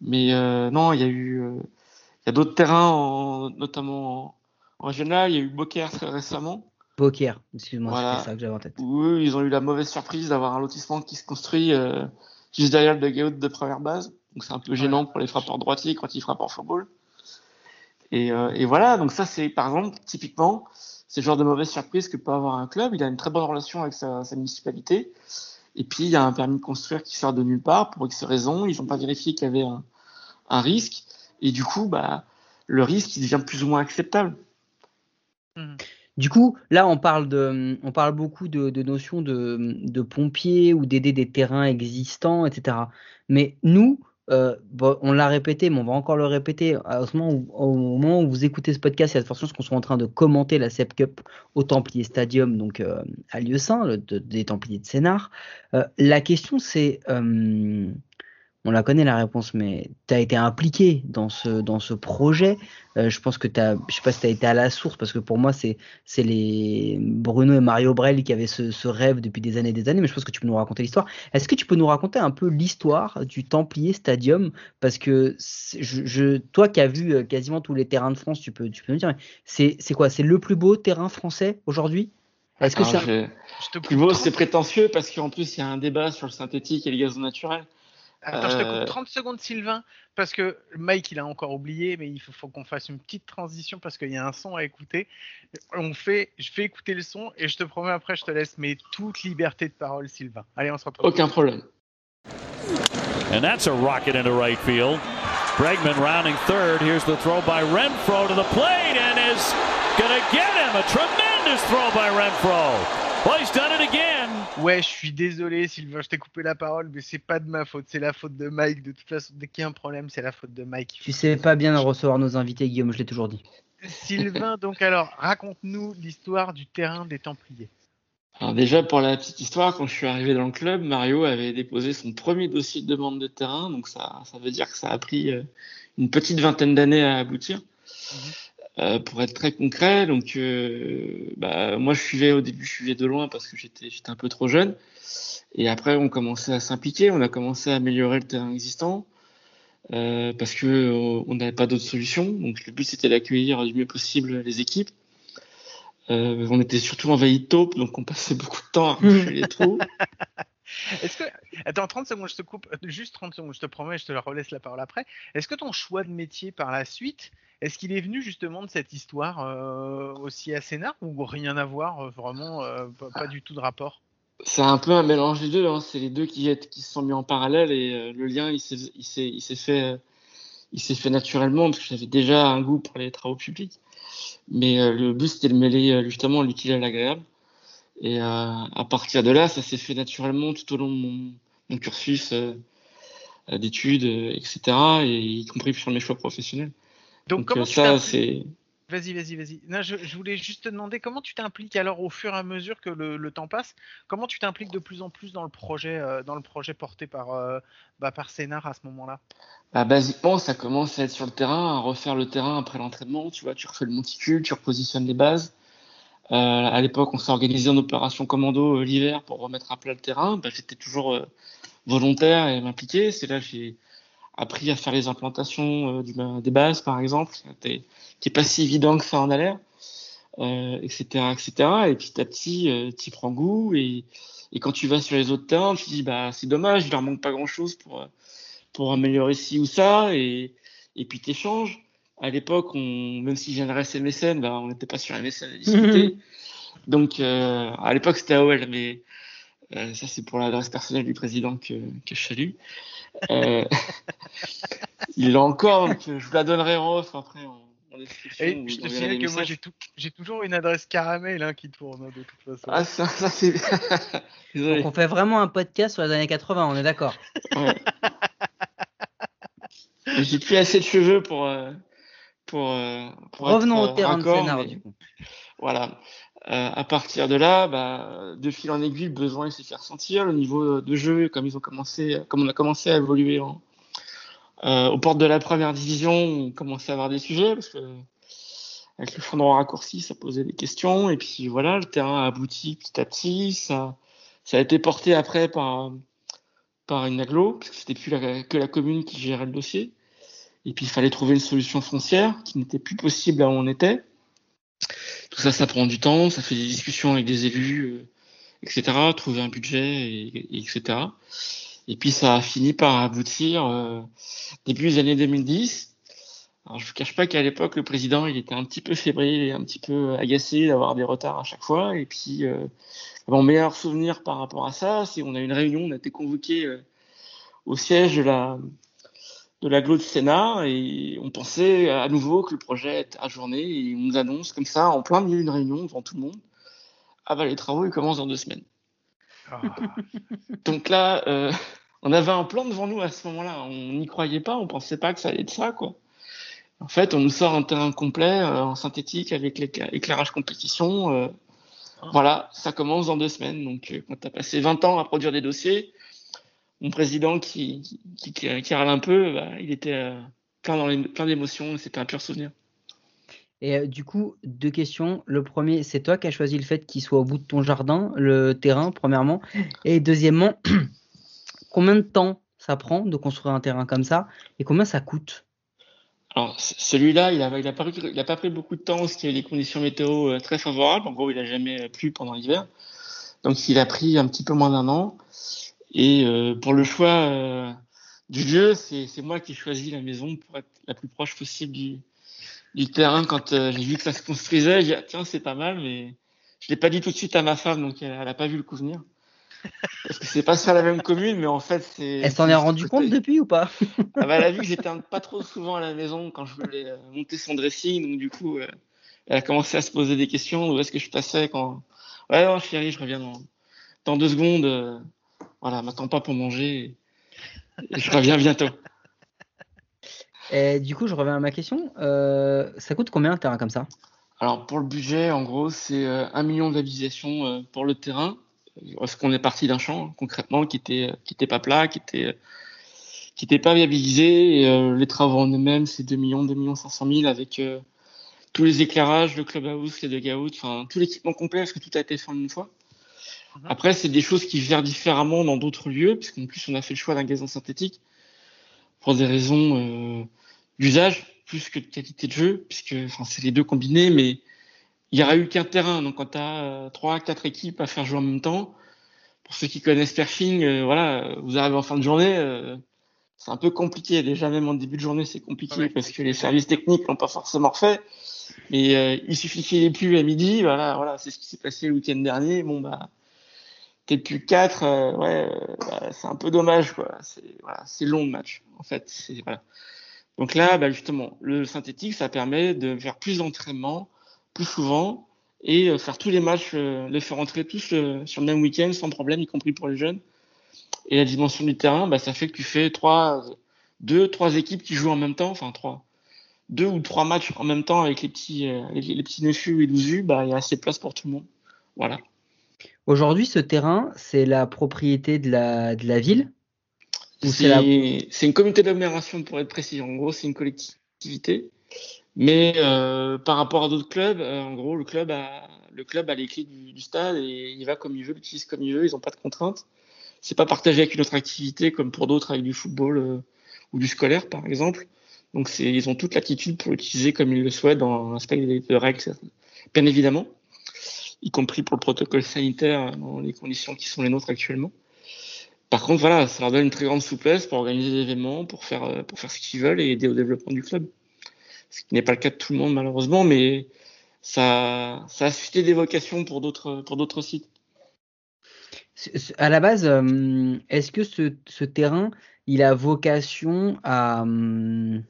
Speaker 4: Mais euh, non, il y a eu, euh, il y a d'autres terrains, en- notamment en, en régional. Il y a eu Beaucaire très récemment.
Speaker 3: Beaucaire, excuse-moi,
Speaker 4: Voilà.
Speaker 3: c'était ça que j'avais en tête.
Speaker 4: eux, ils ont eu la mauvaise surprise d'avoir un lotissement qui se construit euh, juste derrière le dugout de première base. Donc c'est un peu gênant pour les frappeurs droitiers quand ils frappent en football. Et, euh, et voilà, donc ça c'est par exemple typiquement c'est le genre de mauvaise surprise que peut avoir un club. Il a une très bonne relation avec sa, sa municipalité. Et puis il y a un permis de construire qui sort de nulle part pour X raisons. Ils n'ont pas vérifié qu'il y avait un, risque. Et du coup, bah, le risque devient plus ou moins acceptable.
Speaker 3: Du coup, là, on parle, de, on parle beaucoup de, notions de pompiers ou d'aider des terrains existants, etc. Mais nous, euh, on l'a répété, mais on va encore le répéter. Ce moment où, au moment où vous écoutez ce podcast, il y a de fortes chances qu'on soit en train de commenter la SEP Cup au Templier Stadium, donc euh, à Lieu-Saint, le- de- des Templiers de Sénart. Euh, la question, c'est. On la connaît la réponse, mais tu as été impliqué dans ce, dans ce projet. Euh, je pense que tu as, je sais pas si tu as été à la source, parce que pour moi, c'est, c'est les Bruno et Mario Brel qui avaient ce, ce rêve depuis des années et des années, mais je pense que tu peux nous raconter l'histoire. Est-ce que tu peux nous raconter un peu l'histoire du Templier Stadium? Parce que je, je- toi qui as vu euh, quasiment tous les terrains de France, tu peux, tu peux me dire, c'est, c'est quoi? C'est le plus beau terrain français aujourd'hui? Est-ce que c'est un-
Speaker 4: je-
Speaker 1: 30
Speaker 4: c'est prétentieux parce qu'en plus il y a un débat sur le synthétique et le gazon naturel.
Speaker 1: Attends, je te
Speaker 4: Euh,
Speaker 1: coupe 30 secondes, Sylvain, parce que Mike, il a encore oublié, mais il faut, faut qu'on fasse une petite transition parce qu'il y a un son à écouter. On fait, je fais écouter le son et je te promets après, je te laisse, mais toute liberté de parole, Sylvain. Allez, on se retrouve.
Speaker 4: Aucun problème.
Speaker 5: And that's a rocket into right field. Bregman rounding third. Here's the throw by Renfro to the plate and is going to get him. A tremendous throw by Renfro. Well, he's done it again.
Speaker 1: Ouais, je suis désolé, Sylvain, je t'ai coupé la parole, mais c'est pas de ma faute, c'est la faute de Mike. De toute façon, dès qu'il y a un problème, c'est la faute de Mike.
Speaker 3: Tu sais pas bien recevoir nos invités, Guillaume, je l'ai toujours dit.
Speaker 1: Sylvain, [laughs] donc alors, raconte-nous l'histoire du terrain des Templiers.
Speaker 4: Alors déjà pour la petite histoire, quand je suis arrivé dans le club, Mario avait déposé son premier dossier de demande de terrain, donc ça, ça veut dire que ça a pris euh, une petite vingtaine d'années à aboutir. Euh, pour être très concret, donc euh, bah, moi je suivais au début, je suivais de loin parce que j'étais j'étais un peu trop jeune. Et après on commençait à s'impliquer, on a commencé à améliorer le terrain existant euh, parce que euh, on n'avait pas d'autre solution. Donc le but c'était d'accueillir du mieux possible les équipes. Euh, on était surtout envahi de taupes, donc on passait [laughs] beaucoup de temps à [laughs] boucher les trous.
Speaker 1: Est-ce que. Attends, 30 secondes, je te coupe. Juste 30 secondes, je te promets, je te relaisse la parole après. Est-ce que ton choix de métier par la suite, est-ce qu'il est venu justement de cette histoire euh, aussi à Sénart ou rien à voir, euh, vraiment, euh, pas, du tout de rapport?
Speaker 4: C'est un peu un mélange des deux. Hein. C'est les deux qui, se sont mis en parallèle et le lien, il s'est, fait, il s'est fait naturellement parce que j'avais déjà un goût pour les travaux publics. Mais le but, c'était de mêler justement l'utile à l'agréable. Et euh, à partir de là, ça s'est fait naturellement tout au long de mon, mon cursus euh, euh, d'études, etc. Et y compris sur mes choix professionnels.
Speaker 1: Donc,
Speaker 4: Donc, ça, c'est
Speaker 1: Vas-y, vas-y, vas-y. Je, je voulais juste te demander comment tu t'impliques alors au fur et à mesure que le, le temps passe? Comment tu t'impliques de plus en plus dans le projet, euh, dans le projet porté par, euh, bah, par Sénard à ce moment-là?
Speaker 4: Bah, basiquement, ça commence à être sur le terrain, à refaire le terrain après l'entraînement. Tu vois, tu refais le monticule, tu repositionnes les bases. Euh, à l'époque, on s'est organisé en opération commando euh, l'hiver pour remettre à plat le terrain. Bah, J'étais toujours euh, volontaire et m'impliquer. C'est là que j'ai appris à faire les implantations des bases, par exemple, qui est pas si évident que ça en a l'air, euh, etc., etc. Et petit à petit, euh, tu prends goût et, quand tu vas sur les autres terrains, tu te dis bah c'est dommage, il leur manque pas grand chose pour pour améliorer ci ou ça et et puis t'échanges. À l'époque, on même si j'adresse MSN, bah on n'était pas sur MSN à discuter. Donc euh, à l'époque c'était AOL, mais euh, ça c'est pour l'adresse personnelle du président que que je salue. Euh, [laughs] il l'a encore, donc je vous la donnerai en off après en, en description.
Speaker 1: Et
Speaker 4: vous
Speaker 1: je te signale que moi
Speaker 4: messages.
Speaker 1: j'ai toujours une adresse caramel hein, qui tourne hein, de toute façon.
Speaker 4: Ah, ça, ça c'est. [laughs] Désolé.
Speaker 3: Donc on fait vraiment un podcast sur les années 80, on est d'accord.
Speaker 4: Ouais. [laughs] J'ai plus assez de cheveux pour. Euh, pour, pour
Speaker 3: Revenons
Speaker 4: être,
Speaker 3: au terrain de scénar
Speaker 4: mais
Speaker 3: du coup.
Speaker 4: Voilà. Euh, à partir de là, bah, de fil en aiguille, le besoin il s'est fait ressentir. Le niveau de jeu, comme ils ont commencé, comme on a commencé à évoluer en, euh, aux portes de la première division, on commençait à avoir des sujets parce que avec le fond droit raccourci, ça posait des questions. Et puis voilà, le terrain a abouti petit à petit. Ça, ça a été porté après par par une aglo, parce que c'était plus la- que la commune qui gérait le dossier. Et puis il fallait trouver une solution foncière qui n'était plus possible là où on était. Tout ça, ça prend du temps, ça fait des discussions avec des élus, euh, etc. Trouver un budget, et, et etc. Et puis ça a fini par aboutir euh, début des années 2010. Alors je vous cache pas qu'à l'époque le président il était un petit peu fébrile et un petit peu agacé d'avoir des retards à chaque fois. Et puis euh, mon meilleur souvenir par rapport à ça, c'est on a eu une réunion, on a été convoqué au siège de la de l'agglo de Sénat et on pensait à nouveau que le projet était ajourné et on nous annonce comme ça en plein milieu d'une réunion devant tout le monde. Ah bah les travaux ils commencent dans deux semaines.
Speaker 1: Ah. [laughs]
Speaker 4: Donc là, euh, on avait un plan devant nous à ce moment-là. On n'y croyait pas, on pensait pas que ça allait être ça, quoi. En fait, on nous sort un terrain complet euh, en synthétique avec l'écla- éclairage compétition. euh, voilà, ça commence dans deux semaines. Donc, quand tu as passé 20 ans à produire des dossiers, mon président qui, qui, qui, qui râle un peu, bah, il était euh, plein, plein d'émotions. C'était un pur souvenir.
Speaker 3: Et euh, du coup, deux questions. Le premier, c'est toi qui as choisi le fait qu'il soit au bout de ton jardin, le terrain, premièrement. Et deuxièmement, [clears throat] combien de temps ça prend de construire un terrain comme ça et combien ça coûte?
Speaker 4: Alors, celui-là, il a, il a pas, pris- pas beaucoup de temps parce qu'il y a eu des conditions météo euh, très favorables. En gros, il a jamais plu pendant l'hiver. Donc, il a pris un petit peu moins d'un an. Et euh, pour le choix euh, du lieu, c'est moi qui ai choisi la maison pour être la plus proche possible du, du terrain. Quand euh, j'ai vu que ça se construisait, j'ai dit, ah, tiens, c'est pas mal, mais je l'ai pas dit tout de suite à ma femme, donc elle, elle a pas vu le coup venir. Parce que c'est pas sur la même commune, mais en fait, c'est.
Speaker 3: Elle s'en est rendue compte depuis ou pas?
Speaker 4: Ah bah, elle a vu que j'étais pas trop souvent à la maison quand je voulais euh, monter son dressing, donc du coup, euh, elle a commencé à se poser des questions. Où est-ce que je passais quand? Ouais, non, chérie, je reviens dans, dans deux secondes. Euh, voilà, m'attends pas pour manger. Et, je reviens bientôt. [laughs]
Speaker 3: Et Du coup, je reviens à ma question. Euh, ça coûte combien un terrain comme ça?
Speaker 4: Alors pour le budget, en gros, c'est euh, un million d'habilitation euh, pour le terrain. Parce qu'on est parti d'un champ concrètement qui était qui était pas plat, qui était euh, qui était pas viabilisé. Et, euh, les travaux en eux-mêmes, c'est 2 millions, 2 millions 500 000 avec euh, tous les éclairages, le clubhouse, les dugouts, enfin tout l'équipement complet parce que tout a été fait en une fois.
Speaker 1: Mhm.
Speaker 4: Après, c'est des choses qui gèrent différemment dans d'autres lieux, puisqu'en plus on a fait le choix d'un gazon synthétique pour des raisons euh, d'usage plus que de qualité de jeu, puisque enfin c'est les deux combinés, mais il y aura eu qu'un terrain, donc quand tu as trois, quatre équipes à faire jouer en même temps, pour ceux qui connaissent Perfing, euh, voilà, vous arrivez en fin de journée, euh, c'est un peu compliqué. Déjà même en début de journée, c'est compliqué
Speaker 1: Ouais.
Speaker 4: parce que les services techniques l'ont pas forcément fait. Mais euh, il suffit qu'il ait plus à midi, voilà, voilà, c'est ce qui s'est passé le week-end dernier. Bon bah, t'es plus quatre, euh, ouais, euh, bah, c'est un peu dommage quoi. C'est voilà, long le match en fait. Voilà. Donc là, bah, justement, le synthétique, ça permet de faire plus d'entraînement, plus souvent, et euh, faire tous les matchs, euh, les faire entrer tous sur le même week-end sans problème, y compris pour les jeunes. Et la dimension du terrain, bah, ça fait que tu fais trois, deux, trois équipes qui jouent en même temps, enfin trois, deux ou trois matchs en même temps avec les petits, les, les, petits Nefu et Douzu, bah, il y a assez de place pour tout le monde. Voilà.
Speaker 3: Aujourd'hui, ce terrain, c'est la propriété de la, de la ville
Speaker 4: C'est une communauté d'agglomération pour être précis. En gros, c'est une collectivité. Mais euh, par rapport à d'autres clubs, euh, en gros, le club a, le club a les clés du, stade et il va comme il veut, l'utilise comme il veut. Ils n'ont pas de contraintes. C'est pas partagé avec une autre activité comme pour d'autres avec du football euh, ou du scolaire, par exemple. Donc, ils ont toute l'attitude pour l'utiliser comme ils le souhaitent dans l'aspect de règles, bien évidemment, y compris pour le protocole sanitaire dans les conditions qui sont les nôtres actuellement. Par contre, voilà, ça leur donne une très grande souplesse pour organiser des événements, pour faire, euh, pour faire ce qu'ils veulent et aider au développement du club ce qui n'est pas le cas de tout le monde malheureusement, mais ça, ça a suscité des vocations pour d'autres, pour d'autres sites.
Speaker 3: À la base, euh, est-ce que ce, ce, terrain, il a vocation à, hum,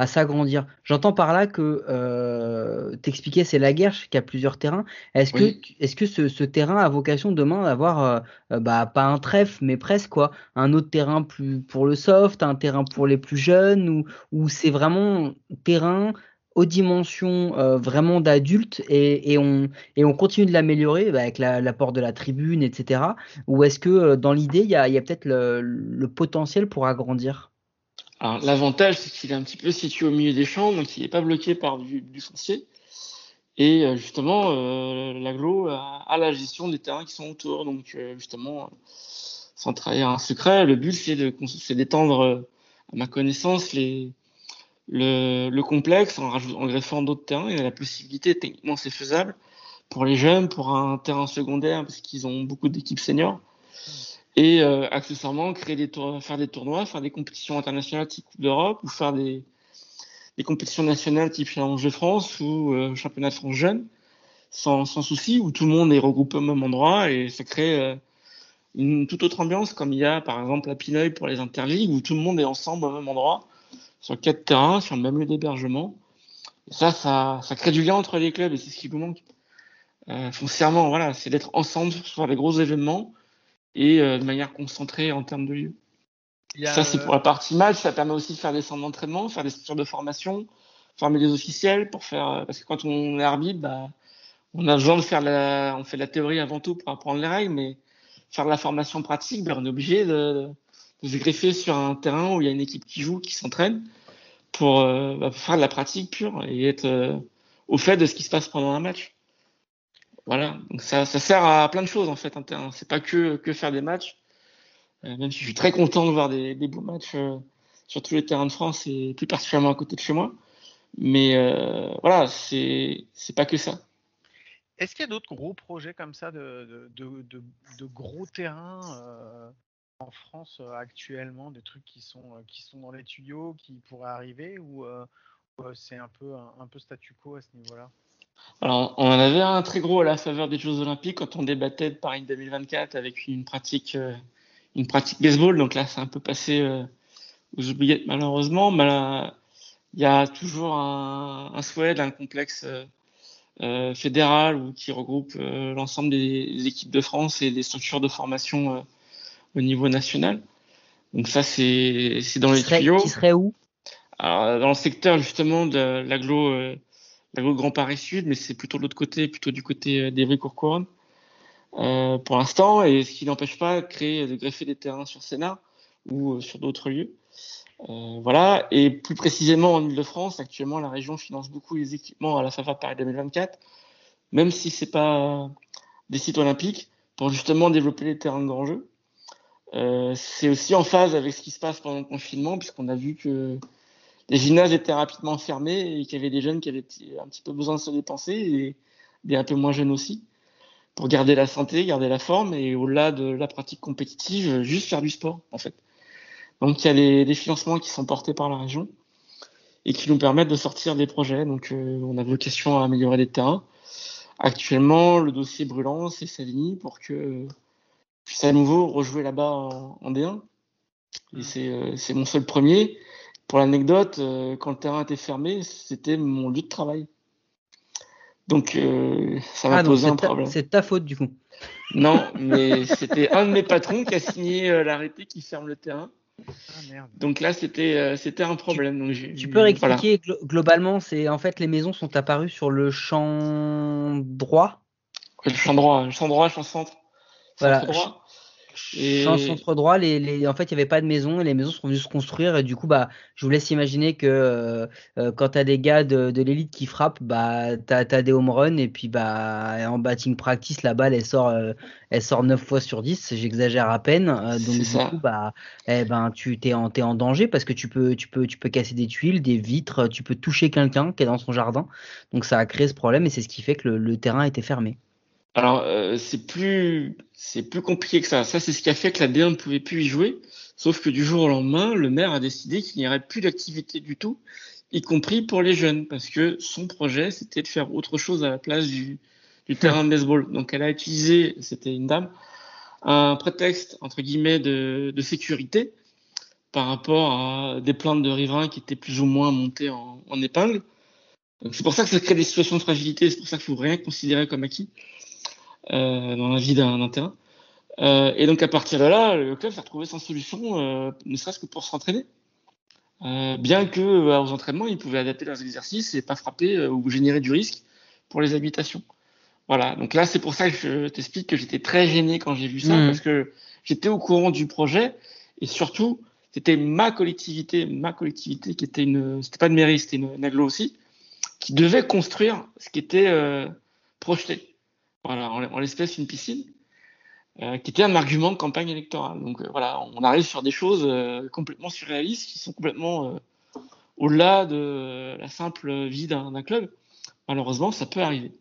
Speaker 3: à s'agrandir. J'entends par là que euh, t'expliquais c'est la guerre qui a plusieurs terrains. Est-ce que est-ce que ce, ce, terrain a vocation demain d'avoir euh, euh, bah pas un trèfle mais presque quoi, un autre terrain plus pour le soft, un terrain pour les plus jeunes ou ou c'est vraiment terrain aux dimensions euh, vraiment d'adultes et, et, on, et on continue de l'améliorer bah, avec l'apport la de la tribune, etc. Ou est-ce que dans l'idée, il y a, y a peut-être le, le, potentiel pour agrandir?
Speaker 4: Alors, l'avantage, c'est qu'il est un petit peu situé au milieu des champs, donc il n'est pas bloqué par du, du foncier. Et euh, justement, euh, l'aglo a, a, la gestion des terrains qui sont autour. Donc, euh, justement, sans trahir un secret, le but, c'est de, d'étendre, euh, à ma connaissance, les, le, le complexe en, en greffant d'autres terrains. Il y a la possibilité, techniquement, c'est faisable pour les jeunes, pour un terrain secondaire, parce qu'ils ont beaucoup d'équipes seniors et euh, accessoirement créer des faire des tournois, faire des compétitions internationales type Coupe d'Europe ou faire des, des compétitions nationales type Challenge de France ou euh, Championnat de France jeune sans, sans souci où tout le monde est regroupé au même endroit et ça crée euh, une toute autre ambiance comme il y a par exemple à Pineuil pour les interligues où tout le monde est ensemble au même endroit sur quatre terrains sur le même lieu d'hébergement. Ça, ça ça crée du lien entre les clubs et c'est ce qui nous manque. Foncièrement voilà c'est d'être ensemble sur les gros événements et euh, de manière concentrée en termes de lieu. A, ça, c'est pour la partie match. Ça permet aussi de faire des centres d'entraînement, faire des structures de formation, former des officiels pour faire. Euh, parce que quand on est arbitre, bah, on a besoin de faire la. On fait la théorie avant tout pour apprendre les règles, mais faire de la formation pratique, bah, on est obligé de, de, se greffer sur un terrain où il y a une équipe qui joue, qui s'entraîne, pour, euh, bah, pour, faire de la pratique pure et être euh, au fait de ce qui se passe pendant un match. Voilà, donc ça, sert à plein de choses en fait un terrain. C'est pas que, faire des matchs. Euh, même si je suis très content de voir des, beaux matchs euh, sur tous les terrains de France et plus particulièrement à côté de chez moi. Mais euh, voilà, c'est pas que ça.
Speaker 1: Est-ce qu'il y a d'autres gros projets comme ça de, gros terrains en France actuellement, des trucs qui sont, dans les tuyaux, qui pourraient arriver ou, ou c'est un peu, un, un peu statu quo à ce niveau-là?
Speaker 4: Alors, on en avait un très gros à la faveur des Jeux Olympiques quand on débattait de Paris 2024 avec une pratique, euh, une pratique baseball. Donc là, c'est un peu passé euh, aux oubliettes malheureusement. Mais là, il y a toujours un, un souhait d'un complexe euh, fédéral ou qui regroupe euh, l'ensemble des, équipes de France et des structures de formation euh, au niveau national. Donc ça, c'est dans les tuyaux.
Speaker 3: Qui serait où?
Speaker 4: Alors, dans le secteur justement de l'agglo Grand Paris Sud, mais c'est plutôt de l'autre côté, plutôt du côté euh, d'Evry-Courcouronne euh, pour l'instant, et ce qui n'empêche pas de créer, de greffer des terrains sur Sénat ou euh, sur d'autres lieux. Euh, voilà, et plus précisément en Ile-de-France, actuellement la région finance beaucoup les équipements à la faveur Paris 2024, même si c'est pas des sites olympiques, pour justement développer les terrains de jeu. Euh, c'est aussi en phase avec ce qui se passe pendant le confinement, puisqu'on a vu que les gymnases étaient rapidement fermés et qu'il y avait des jeunes qui avaient un petit peu besoin de se dépenser et des un peu moins jeunes aussi pour garder la santé, garder la forme et au-delà de la pratique compétitive, juste faire du sport en fait. Donc il y a des, des financements qui sont portés par la région et qui nous permettent de sortir des projets. Donc euh, on a vocation à améliorer les terrains. Actuellement, le dossier brûlant, c'est Savigny pour que puisse à nouveau rejouer là-bas en, en D1. Et c'est euh, mon seul premier. Pour l'anecdote, euh, quand le terrain était fermé, c'était mon lieu de travail. Donc, euh, ça m'a ah, posé un problème.
Speaker 3: C'est ta faute, du coup.
Speaker 4: Non, [laughs] mais c'était un de mes patrons qui a signé euh, l'arrêté qui ferme le terrain.
Speaker 1: Ah,
Speaker 4: Donc là, c'était euh, c'était un problème. Donc,
Speaker 3: tu peux réexpliquer globalement, c'est en fait les maisons sont apparues sur le champ droit?
Speaker 4: Le champ droit, le champ droit, le champ centre.
Speaker 3: Voilà. Droit. Et... centre droit, les, en fait, il n'y avait pas de maison et les maisons sont venues se construire. Et du coup, bah, je vous laisse imaginer que euh, euh, quand tu as des gars de, l'élite qui frappent, bah, tu as, des home runs. Et puis, bah, en batting practice, la balle, elle sort, euh, elle sort 9 fois sur 10. J'exagère à peine. donc, du coup, bah, eh ben, tu t'es en, es en danger parce que tu peux, tu, peux, tu peux casser des tuiles, des vitres, tu peux toucher quelqu'un qui est dans son jardin. Donc, ça a créé ce problème et c'est ce qui fait que le, le terrain été fermé.
Speaker 4: Alors, euh, c'est plus, c'est plus compliqué que ça. Ça, c'est ce qui a fait que la D1 ne pouvait plus y jouer. Sauf que du jour au lendemain, le maire a décidé qu'il n'y aurait plus d'activité du tout, y compris pour les jeunes, parce que son projet, c'était de faire autre chose à la place du, terrain de baseball. Donc, elle a utilisé, c'était une dame, un prétexte, entre guillemets, de, sécurité par rapport à des plaintes de riverains qui étaient plus ou moins montées en, en épingle. C'est pour ça que ça crée des situations de fragilité, c'est pour ça qu'il faut rien considérer comme acquis. Euh, dans la vie d'un terrain. Euh, et donc à partir de là, le club s'est retrouvé sans solution, euh, ne serait-ce que pour s'entraîner. bien que aux entraînements, ils pouvaient adapter leurs exercices et pas frapper ou générer du risque pour les habitations. Voilà, donc là c'est pour ça que je t'explique que j'étais très gêné quand j'ai vu ça, mmh. parce que j'étais au courant du projet et surtout c'était ma collectivité, ma collectivité qui était une, c'était pas de mairie, c'était une, une aussi, qui devait construire ce qui était euh, projeté. Voilà, en, l'espèce une piscine, euh, qui était un argument de campagne électorale. Donc euh, voilà, on arrive sur des choses euh, complètement surréalistes qui sont complètement au-delà de la simple vie d'un club. Malheureusement, ça peut arriver.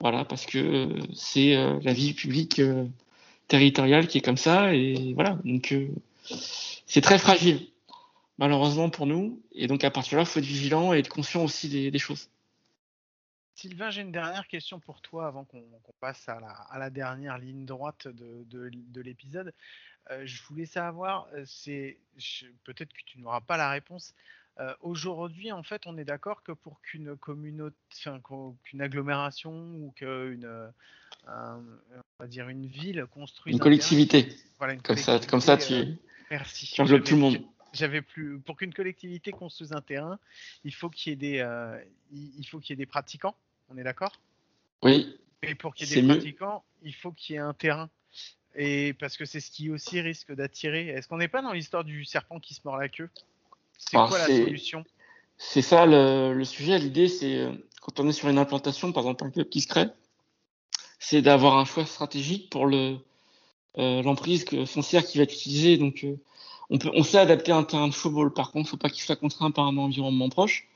Speaker 4: Voilà, parce que c'est la vie publique territoriale qui est comme ça, et voilà. Donc c'est très fragile, malheureusement pour nous. Et donc à partir de là, il faut être vigilant et être conscient aussi des choses.
Speaker 1: Sylvain, j'ai une dernière question pour toi avant qu'on passe à la, dernière ligne droite de, l'épisode. Euh, je voulais savoir, euh, c'est peut-être que tu n'auras pas la réponse. Euh, aujourd'hui, en fait, on est d'accord que pour qu'une communauté, qu'une agglomération ou qu'une, on va dire une ville construise
Speaker 4: une collectivité. voilà, une comme ça, comme ça, tu.
Speaker 1: merci.
Speaker 4: Tu enveloppes tout le monde
Speaker 1: j'avais plus pour qu'une collectivité construise un terrain, il faut qu'il y ait des il faut qu'il y ait des pratiquants. On est d'accord?
Speaker 4: Oui.
Speaker 1: Et pour qu'il y ait des pratiquants, il faut qu'il y ait un terrain. Et parce que c'est ce qui aussi risque d'attirer. Est-ce qu'on n'est pas dans l'histoire du serpent qui se mord la queue? C'est quoi la solution?
Speaker 4: C'est ça le, sujet. L'idée, c'est euh, quand on est sur une implantation, par exemple un club qui se crée, c'est d'avoir un choix stratégique pour le euh, l'emprise foncière qui va être utilisée. Donc, euh, on, peut, on sait adapter un terrain de football. Par contre, il ne faut pas qu'il soit contraint par un environnement proche.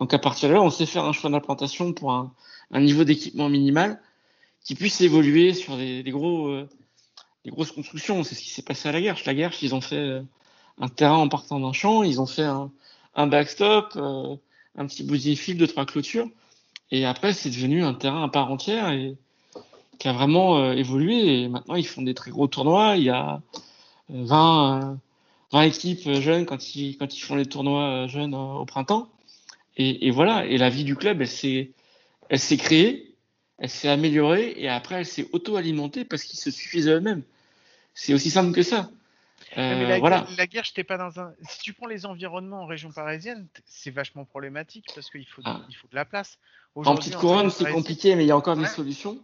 Speaker 4: Donc à partir de là, on sait faire un choix d'implantation pour un, niveau d'équipement minimal qui puisse évoluer sur des, gros, euh, des grosses constructions. C'est ce qui s'est passé à la guerre. La guerre, ils ont fait euh, un terrain en partant d'un champ, ils ont fait un, un backstop, euh, un petit bousier fil de trois clôtures, et après c'est devenu un terrain à part entière et qui a vraiment évolué. Et maintenant ils font des très gros tournois. Il y a 20, 20 équipes jeunes quand ils, quand ils font les tournois jeunes au printemps. Et, et, voilà, et la vie du club, elle s'est, elle s'est créée, elle s'est améliorée, et après, elle s'est auto-alimentée parce qu'ils se suffisent eux-mêmes. C'est aussi simple que ça.
Speaker 1: Euh, la, voilà. la guerre, j'étais pas dans un. Si tu prends les environnements en région parisienne, c'est vachement problématique parce qu'il faut, ah. il faut de la place.
Speaker 4: En petite couronne, c'est compliqué, mais il y a encore des solutions.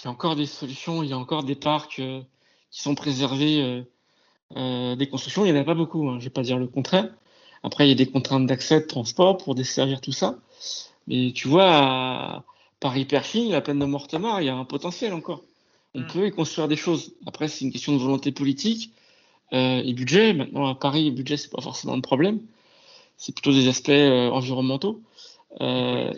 Speaker 4: Il y a encore des solutions. Il y a encore des parcs euh, qui sont préservés, euh, des constructions. Il n'y en a pas beaucoup. Hein, je vais pas dire le contraire. Après, il y a des contraintes d'accès, de transport pour desservir tout ça. Mais tu vois, à Paris-Perching, la plaine de Mortemart, il y a un potentiel encore. On mm. peut y construire des choses. Après, c'est une question de volonté politique euh, et budget. Maintenant, à Paris, le budget, c'est pas forcément un problème. C'est plutôt des aspects euh, environnementaux. Euh,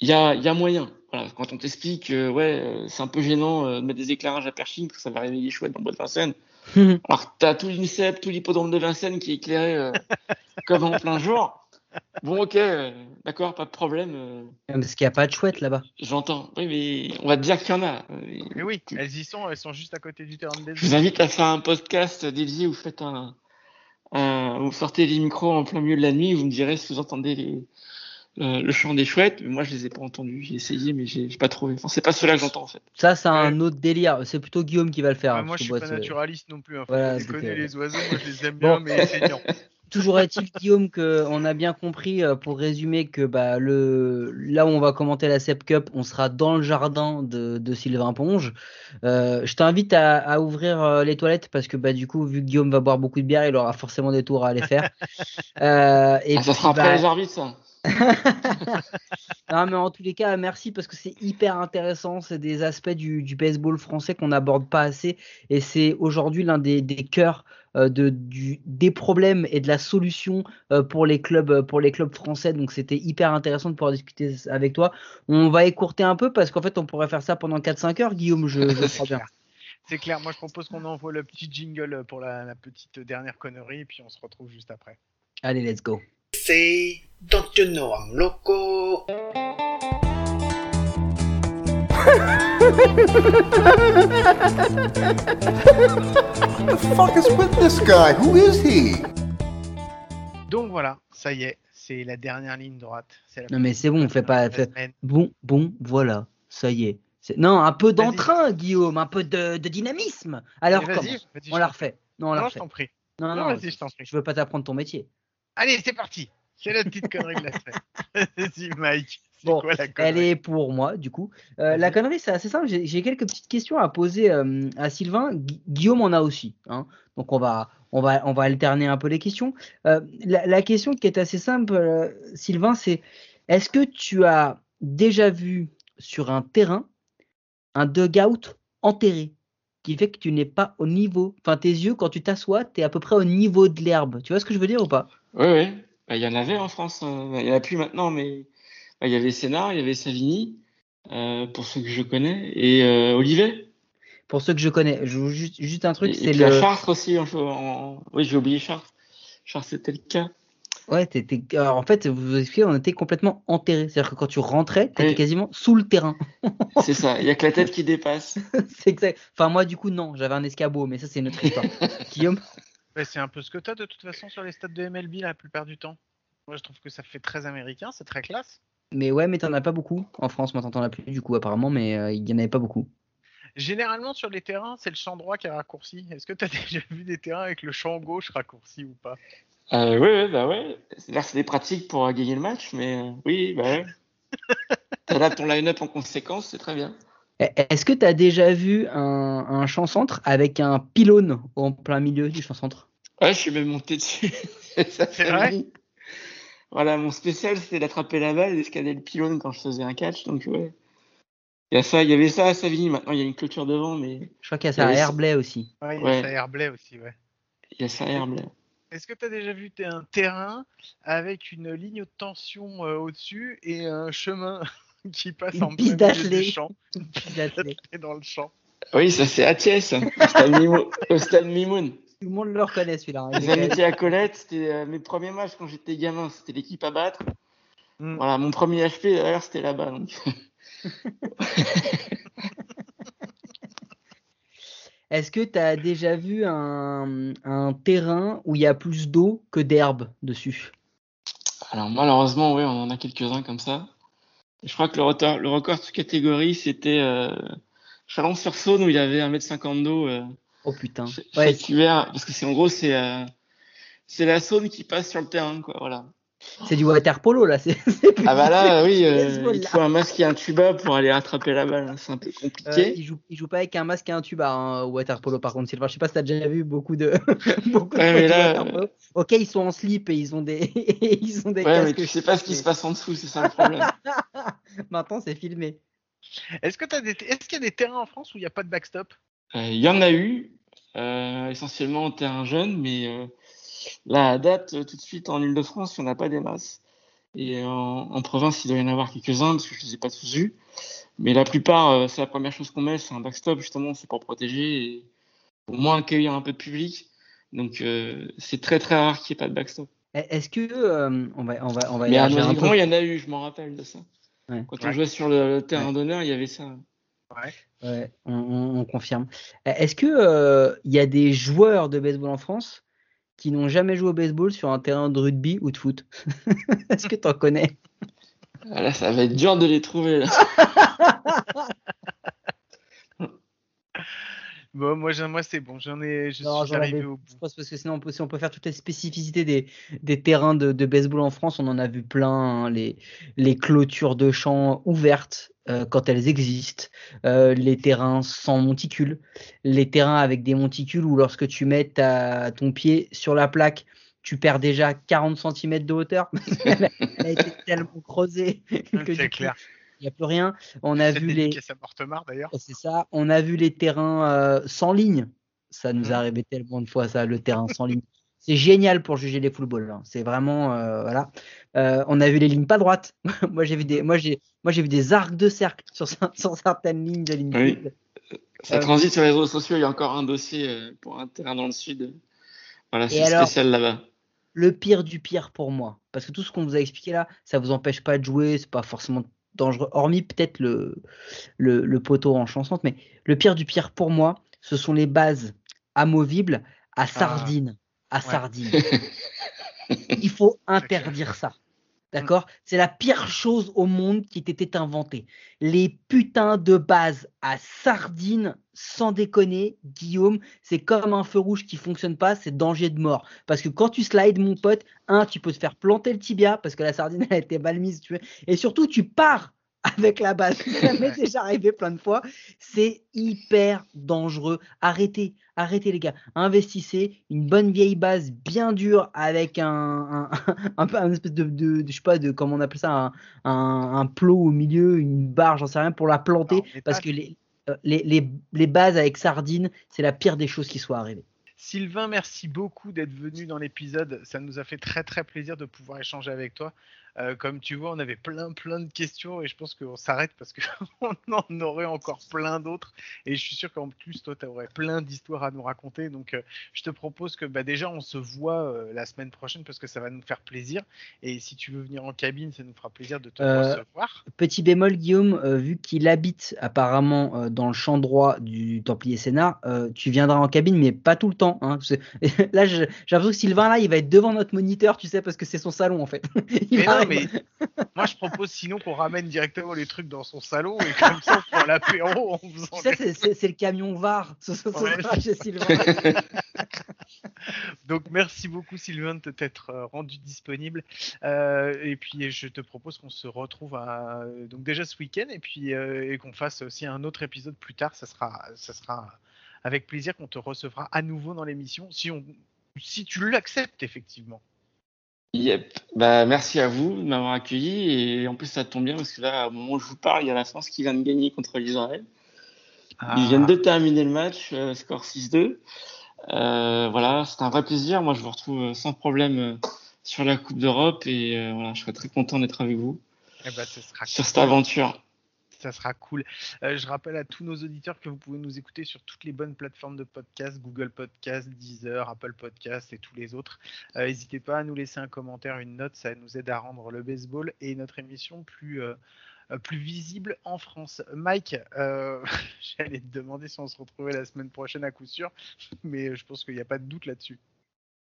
Speaker 4: il y, a, y a moyen. Voilà, quand on t'explique, euh, ouais, euh, c'est un peu gênant de mettre des éclairages à Perching parce que ça va réveiller chouette dans le bois de Vincennes. Alors, tu as tout l'INSEP, tout l'hippodrome de Vincennes qui est éclairé euh, [laughs] comme en plein jour. Bon, ok, euh, d'accord, pas de problème. Euh.
Speaker 3: Parce qu'il n'y a pas de chouette là-bas.
Speaker 4: J'entends. Oui, mais on va te dire qu'il y en a.
Speaker 1: Mais oui, elles y sont, elles sont juste à côté du terrain de
Speaker 4: Je vous invite à faire un podcast dédié où vous faites un, vous sortez les micros en plein milieu de la nuit, vous me direz si vous entendez les, le, le chant des chouettes. Mais moi, je les ai pas entendus. J'ai essayé, mais j'ai pas trouvé. Enfin, c'est pas ceux-là que j'entends en fait.
Speaker 3: Ça, c'est un
Speaker 1: Ouais.
Speaker 3: autre délire. C'est plutôt Guillaume qui va le faire.
Speaker 1: Ouais,
Speaker 3: hein,
Speaker 1: moi, je suis pas naturaliste non plus. Hein.
Speaker 3: Voilà,
Speaker 1: pas
Speaker 3: c'était-
Speaker 1: déconner, les oiseaux, moi, je les aime [laughs] bien, mais c'est dur. [laughs]
Speaker 3: Toujours est-il, Guillaume, qu'on a bien compris, euh, pour résumer, que bah, le... là où on va commenter la SEP Cup, on sera dans le jardin de, de Sylvain Ponge. Euh, je t'invite à, à ouvrir euh, les toilettes parce que bah, du coup, vu que Guillaume va boire beaucoup de bière, il aura forcément des tours à aller faire. [laughs] Euh, et
Speaker 4: Ah, ça
Speaker 3: puis,
Speaker 4: sera après
Speaker 3: bah,
Speaker 4: les arbitres, ça. [laughs]
Speaker 3: Non, mais en tous les cas, merci parce que c'est hyper intéressant. C'est des aspects du, du baseball français qu'on n'aborde pas assez. Et c'est aujourd'hui l'un des, des cœurs euh, de, du, des problèmes et de la solution euh, pour, les clubs, euh, pour les clubs français. Donc c'était hyper intéressant de pouvoir discuter avec toi. On va écourter un peu parce qu'en fait, on pourrait faire ça pendant 4-5 heures, Guillaume, je, je [laughs] crois bien.
Speaker 1: C'est clair, moi je propose qu'on envoie le petit jingle pour la, la petite dernière connerie, et puis on se retrouve juste après.
Speaker 3: Allez, let's go.
Speaker 6: Say, don't you know I'm loco?
Speaker 7: the fuck is with this guy? Who is he?
Speaker 1: Donc voilà, ça y est, c'est la dernière ligne droite. La
Speaker 3: Non, mais c'est bon, on fait pas.
Speaker 1: la
Speaker 3: fait-. Bon, bon, voilà, ça y est. Non, un peu d'entrain, Guillaume, un peu de, de dynamisme. Alors, On
Speaker 1: je
Speaker 3: la refait? Non, on la
Speaker 1: Non, je
Speaker 3: refait.
Speaker 1: t'en prie.
Speaker 3: Non,
Speaker 1: Non,
Speaker 3: non,
Speaker 1: je t'en prie.
Speaker 3: je veux pas t'apprendre ton métier.
Speaker 1: Allez, c'est parti. C'est la petite connerie de la semaine. [laughs] Vas-y, Mike. C'est
Speaker 3: Bon,
Speaker 1: quoi la connerie
Speaker 3: Elle est pour moi, du coup. Euh, la connerie, c'est assez simple. J'ai quelques petites questions à poser euh, à Sylvain. Gui- Guillaume en a aussi. hein. Donc, on va, on, va, on va alterner un peu les questions. Euh, la, la question qui est assez simple, euh, Sylvain, c'est est-ce que tu as déjà vu sur un terrain un dugout enterré qui fait que tu n'es pas au niveau. Enfin, tes yeux, quand tu t'assois, tu es à peu près au niveau de l'herbe? Tu vois ce que je veux dire ou pas?
Speaker 4: Oui, oui. Bah, Il y en avait en France. euh, Il n'y en a plus maintenant, mais bah, il y avait Sénard, il y avait Savigny, euh, pour ceux que je connais, et euh, Olivet.
Speaker 3: Pour ceux que je connais, je, juste, juste un truc, c'est le.
Speaker 4: Chartres aussi. En, en- Oui, j'ai oublié Chartres. Chartres, c'était le cas.
Speaker 3: Ouais, t'étais- alors, en fait, vous expliquez, on était complètement enterré. C'est-à-dire que quand tu rentrais, tu étais
Speaker 4: Oui.
Speaker 3: quasiment sous le terrain. [laughs]
Speaker 4: C'est ça. Il n'y a que la tête qui [laughs] dépasse.
Speaker 3: c'est exact. Enfin, moi, du coup, non, j'avais un escabeau, mais ça, c'est une autre histoire. [laughs] Guillaume
Speaker 1: Ouais, c'est un peu ce que tu as de toute façon sur les stades de MLB la plupart du temps. Moi, je trouve que ça fait très américain, c'est très classe.
Speaker 3: Mais ouais, mais t'en as pas beaucoup en France. Moi, t'en as plus, du coup, apparemment, mais euh, il y en avait pas beaucoup.
Speaker 1: Généralement, sur les terrains, c'est le champ droit qui est raccourci. Est-ce que tu as [laughs] déjà vu des terrains avec le champ gauche raccourci ou pas?
Speaker 4: Euh, oui, bah ouais. Que c'est des pratiques pour euh, gagner le match, mais euh, oui, bah ouais. T'adaptes ton line-up en conséquence, c'est très bien.
Speaker 3: Eh, Est-ce que t'as déjà vu un, un champ centre avec un pylône en plein milieu du champ centre
Speaker 4: Ouais, je suis même monté dessus. [laughs] Ça
Speaker 1: C'est
Speaker 4: fait
Speaker 1: vrai?
Speaker 4: Voilà, mon spécial, c'était d'attraper la balle et de scanner le pylône quand je faisais un catch, donc ouais. Il y, a ça, il y avait ça à Savigny, maintenant il y a une clôture devant, mais
Speaker 3: Je crois qu'il y a ça à Herblay aussi.
Speaker 1: Ouais, il y a
Speaker 4: Ouais.
Speaker 1: ça à Herblay aussi, ouais.
Speaker 4: il y a ça à Herblay.
Speaker 1: Est-ce que tu as déjà vu un terrain avec une ligne de tension euh, au-dessus et un chemin? [laughs] qui passe
Speaker 3: Une
Speaker 1: en
Speaker 3: piste
Speaker 1: plein milieu du champ
Speaker 3: Tout [laughs]
Speaker 1: dans le champ
Speaker 4: Oui, ça c'est à Thiès, au stade, Mimoun.
Speaker 3: le monde le reconnaît celui-là. hein.
Speaker 4: Les amitiés à Colette, c'était euh, mes premiers matchs quand j'étais gamin, c'était l'équipe à battre.
Speaker 1: Mm.
Speaker 4: Voilà, mon premier HP d'ailleurs c'était là-bas. Donc. [laughs]
Speaker 3: Est-ce que tu as déjà vu un, un terrain où il y a plus d'eau que d'herbe dessus?
Speaker 4: Alors malheureusement, oui, on en a quelques-uns comme ça. Je crois que le record, le record de catégorie, c'était euh, Chalon-sur-Saône où il y avait 1m50 d'eau euh,
Speaker 3: Oh putain. Ouais,
Speaker 4: hiver. Parce que c'est en gros, c'est euh, c'est la Saône qui passe sur le terrain, quoi. Voilà.
Speaker 3: C'est du water polo là. c'est- [laughs] c'est plus-
Speaker 4: Ah bah là, oui, euh, il faut un masque et un tuba pour aller rattraper la balle. hein. C'est un peu
Speaker 3: Euh,
Speaker 4: compliqué.
Speaker 3: il, joue, il joue pas avec un masque et un tuba hein, au water polo par contre. Sylvain, je sais pas si t'as déjà vu beaucoup de [laughs] beaucoup
Speaker 4: Ouais, mais là.
Speaker 3: Ok, ils sont en slip et ils ont des [laughs] ils ont des
Speaker 4: Ouais, mais tu sais pas ce qui se passe en dessous, c'est ça le problème.
Speaker 3: Maintenant, c'est filmé.
Speaker 1: Est-ce que t'as des... Est-ce qu'il y a des terrains en France où il n'y a pas de backstop?
Speaker 4: Euh, Il y en a eu, euh, essentiellement en terrain jeune, mais euh, là, à date, euh, tout de suite, en Ile-de-France, il n'y en a pas des masses. Et en, en province, il doit y en avoir quelques-uns, parce que je ne les ai pas tous vus. Mais la plupart, euh, c'est la première chose qu'on met, c'est un backstop, justement, c'est pour protéger et au moins accueillir un peu de public. Donc, euh, c'est très très rare qu'il n'y ait pas de backstop.
Speaker 3: Eh, Est-ce que euh, on va on va on va
Speaker 4: Mais à
Speaker 3: un peu.
Speaker 4: il y en a eu, je m'en rappelle de ça.
Speaker 3: Ouais.
Speaker 4: Quand on
Speaker 1: Ouais.
Speaker 4: jouait sur le, le terrain d'honneur, il y avait ça.
Speaker 3: Ouais, on, on- on confirme. Euh, Est-ce que euh, il y a des joueurs de baseball en France qui n'ont jamais joué au baseball sur un terrain de rugby ou de foot [laughs] Est-ce que tu en connais?
Speaker 4: Ah, Là, ça va être dur de les trouver. Là. [laughs]
Speaker 1: Bon, moi, moi c'est bon, j'en ai, je
Speaker 3: Non,
Speaker 1: suis
Speaker 3: j'en
Speaker 1: arrivé
Speaker 3: avais-
Speaker 1: au bout.
Speaker 3: je pense parce que sinon, on peut, si on peut faire toutes les spécificités des, des terrains de, de baseball en France, on en a vu plein. hein, les, les clôtures de champs ouvertes euh, quand elles existent, euh, les terrains sans monticule, les terrains avec des monticules où lorsque tu mets ta, ton pied sur la plaque, tu perds déjà 40 cm de hauteur. [laughs] elle, a, été tellement creusée [laughs] que
Speaker 1: C'est
Speaker 3: coup,
Speaker 1: clair.
Speaker 3: il n'y a plus rien. On a vu les.
Speaker 1: dédicace à Mortemart d'ailleurs.
Speaker 3: C'est ça. On a vu les terrains euh, sans ligne. Ça nous
Speaker 1: Mhm.
Speaker 3: est arrivé tellement de fois, ça, le terrain sans ligne. C'est génial pour juger les footballs. hein. C'est vraiment euh, voilà. Euh, on a vu les lignes pas droites. [laughs] moi j'ai vu des, moi j'ai, moi j'ai vu des arcs de cercle sur, cer- [laughs] sur certaines lignes de ligne.
Speaker 4: Oui. Ça
Speaker 3: Euh,
Speaker 4: transite sur les réseaux sociaux. Il y a encore un dossier pour un terrain dans le sud. Voilà, c'est
Speaker 3: alors
Speaker 4: spécial là-bas.
Speaker 3: Le pire du pire pour moi, parce que tout ce qu'on vous a expliqué là, ça vous empêche pas de jouer, c'est pas forcément dangereux, hormis peut-être le, le, le poteau en chansante, mais le pire du pire pour moi, ce sont les bases amovibles à sardines. À sardines. Il faut [laughs] interdire ça. D'accord? C'est la pire chose au monde qui ait été inventée. Les putains de bases à sardines, sans déconner, Guillaume, c'est comme un feu rouge qui fonctionne pas, c'est danger de mort. Parce que quand tu slides, mon pote, un, tu peux te faire planter le tibia parce que la sardine [laughs] a été mal mise, tu vois. Et surtout, tu pars avec la base. [laughs] Ça m'est déjà arrivé plein de fois. C'est hyper dangereux. Arrêtez, arrêtez les gars. Investissez une bonne vieille base bien dure avec un, un, [laughs] un, espèce de, de, de- je sais pas, de comment on appelle ça, un, plot au milieu, une barre, j'en sais rien, pour la planter. Parce que les, les, les, les bases avec sardines, c'est la pire des choses qui soient arrivées.
Speaker 1: Sylvain, merci beaucoup d'être venu dans l'épisode. Ça nous a fait très très plaisir de pouvoir échanger avec toi. Euh, comme tu vois, on avait plein plein de questions et je pense qu'on s'arrête parce qu'on [laughs] en aurait encore plein d'autres. Et je suis sûr qu'en plus, toi, tu aurais plein d'histoires à nous raconter. Donc, euh, je te propose que bah, déjà, on se voit euh, la semaine prochaine parce que ça va nous faire plaisir. Et si tu veux venir en cabine, ça nous fera plaisir de te recevoir.
Speaker 3: Petit bémol, Guillaume, vu qu'il habite apparemment dans le champ droit du Templier Sénat, tu viendras en cabine, mais pas tout le temps. hein, [laughs] là, j'ai l'impression que Sylvain, là, il va être devant notre moniteur, tu sais, parce que c'est son salon, en fait. [laughs] Il
Speaker 1: Mais non, mais [laughs] moi, je propose sinon qu'on ramène directement les trucs dans son salon et comme ça, on prend l'apéro en faisant
Speaker 3: Tu sais, c'est- le camion VAR. [laughs] Ce, ce- ce
Speaker 1: Ouais.
Speaker 3: sera chez Sylvain. [laughs]
Speaker 1: Donc merci beaucoup Sylvain de t'être euh, rendu disponible. Euh, et puis je te propose qu'on se retrouve à, donc déjà ce week-end et puis euh, et qu'on fasse aussi un autre épisode plus tard. Ça sera, ça sera avec plaisir qu'on te recevra à nouveau dans l'émission si on, si tu l'acceptes effectivement.
Speaker 4: Yep. Bah, merci à vous de m'avoir accueilli. Et en plus, ça tombe bien parce que là, au moment où je vous parle, il y a la France qui vient de gagner contre l'Israël. Ils viennent de terminer le match, euh, score 6-2. Euh, voilà, c'est un vrai plaisir. Moi, je vous retrouve euh, sans problème euh, sur la Coupe d'Europe et euh, voilà, je serais très content d'être avec vous
Speaker 1: Eh ben, ce sera
Speaker 4: sur cette aventure.
Speaker 1: Ça sera cool. Euh, je rappelle à tous nos auditeurs que vous pouvez nous écouter sur toutes les bonnes plateformes de podcast, Google Podcast, Deezer, Apple Podcast et tous les autres. Euh, N'hésitez pas à nous laisser un commentaire, une note, ça nous aide à rendre le baseball et notre émission plus, euh, plus visible en France. Mike, [laughs] j'allais te demander si on se retrouvait la semaine prochaine à coup sûr, mais je pense qu'il n'y a pas de doute là-dessus.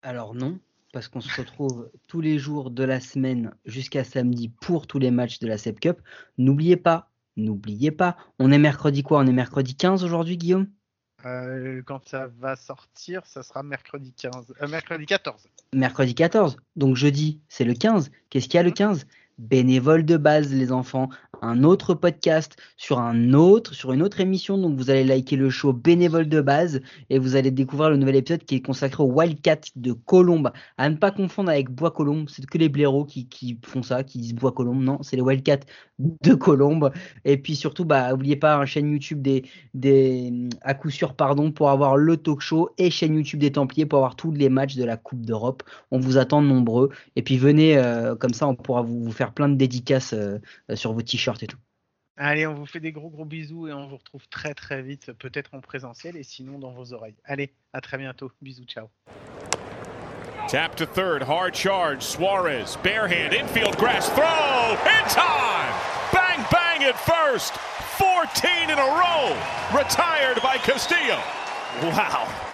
Speaker 3: Alors non, parce qu'on se retrouve tous les jours de la semaine jusqu'à samedi pour tous les matchs de la SEP Cup. N'oubliez pas, n'oubliez pas, on est mercredi quoi? On est mercredi 15 aujourd'hui, Guillaume?
Speaker 1: Euh, quand ça va sortir, ça sera mercredi 15, euh, mercredi 14.
Speaker 3: Mercredi 14. Donc jeudi, c'est le 15. Qu'est-ce qu'il y a le 15 Bénévole de base, les enfants. Un autre podcast sur un autre, sur une autre émission. Donc vous allez liker le show Bénévole de base et vous allez découvrir le nouvel épisode qui est consacré au Wildcat de Colombe. À ne pas confondre avec Bois Colombe. C'est que les blaireaux qui, font ça, qui disent Bois Colombe. Non, c'est les Wildcats de Colombe. Et puis surtout, bah, n'oubliez pas une chaîne YouTube des, à coup sûr, pardon, pour avoir le talk show et chaîne YouTube des Templiers pour avoir tous les matchs de la Coupe d'Europe. On vous attend nombreux. Et puis venez, euh, comme ça, on pourra vous, faire plein de dédicaces euh, sur vos t-shirts et tout.
Speaker 1: Allez, on vous fait des gros gros bisous et on vous retrouve très très vite, peut-être en présentiel et sinon dans vos oreilles. Allez, à très bientôt. Bisous, ciao.
Speaker 5: Tap to third, hard charge. Suarez, bare hand, infield grass throw, in time! Bang, bang at first! 14 in a row! Retired by Castillo. Wow.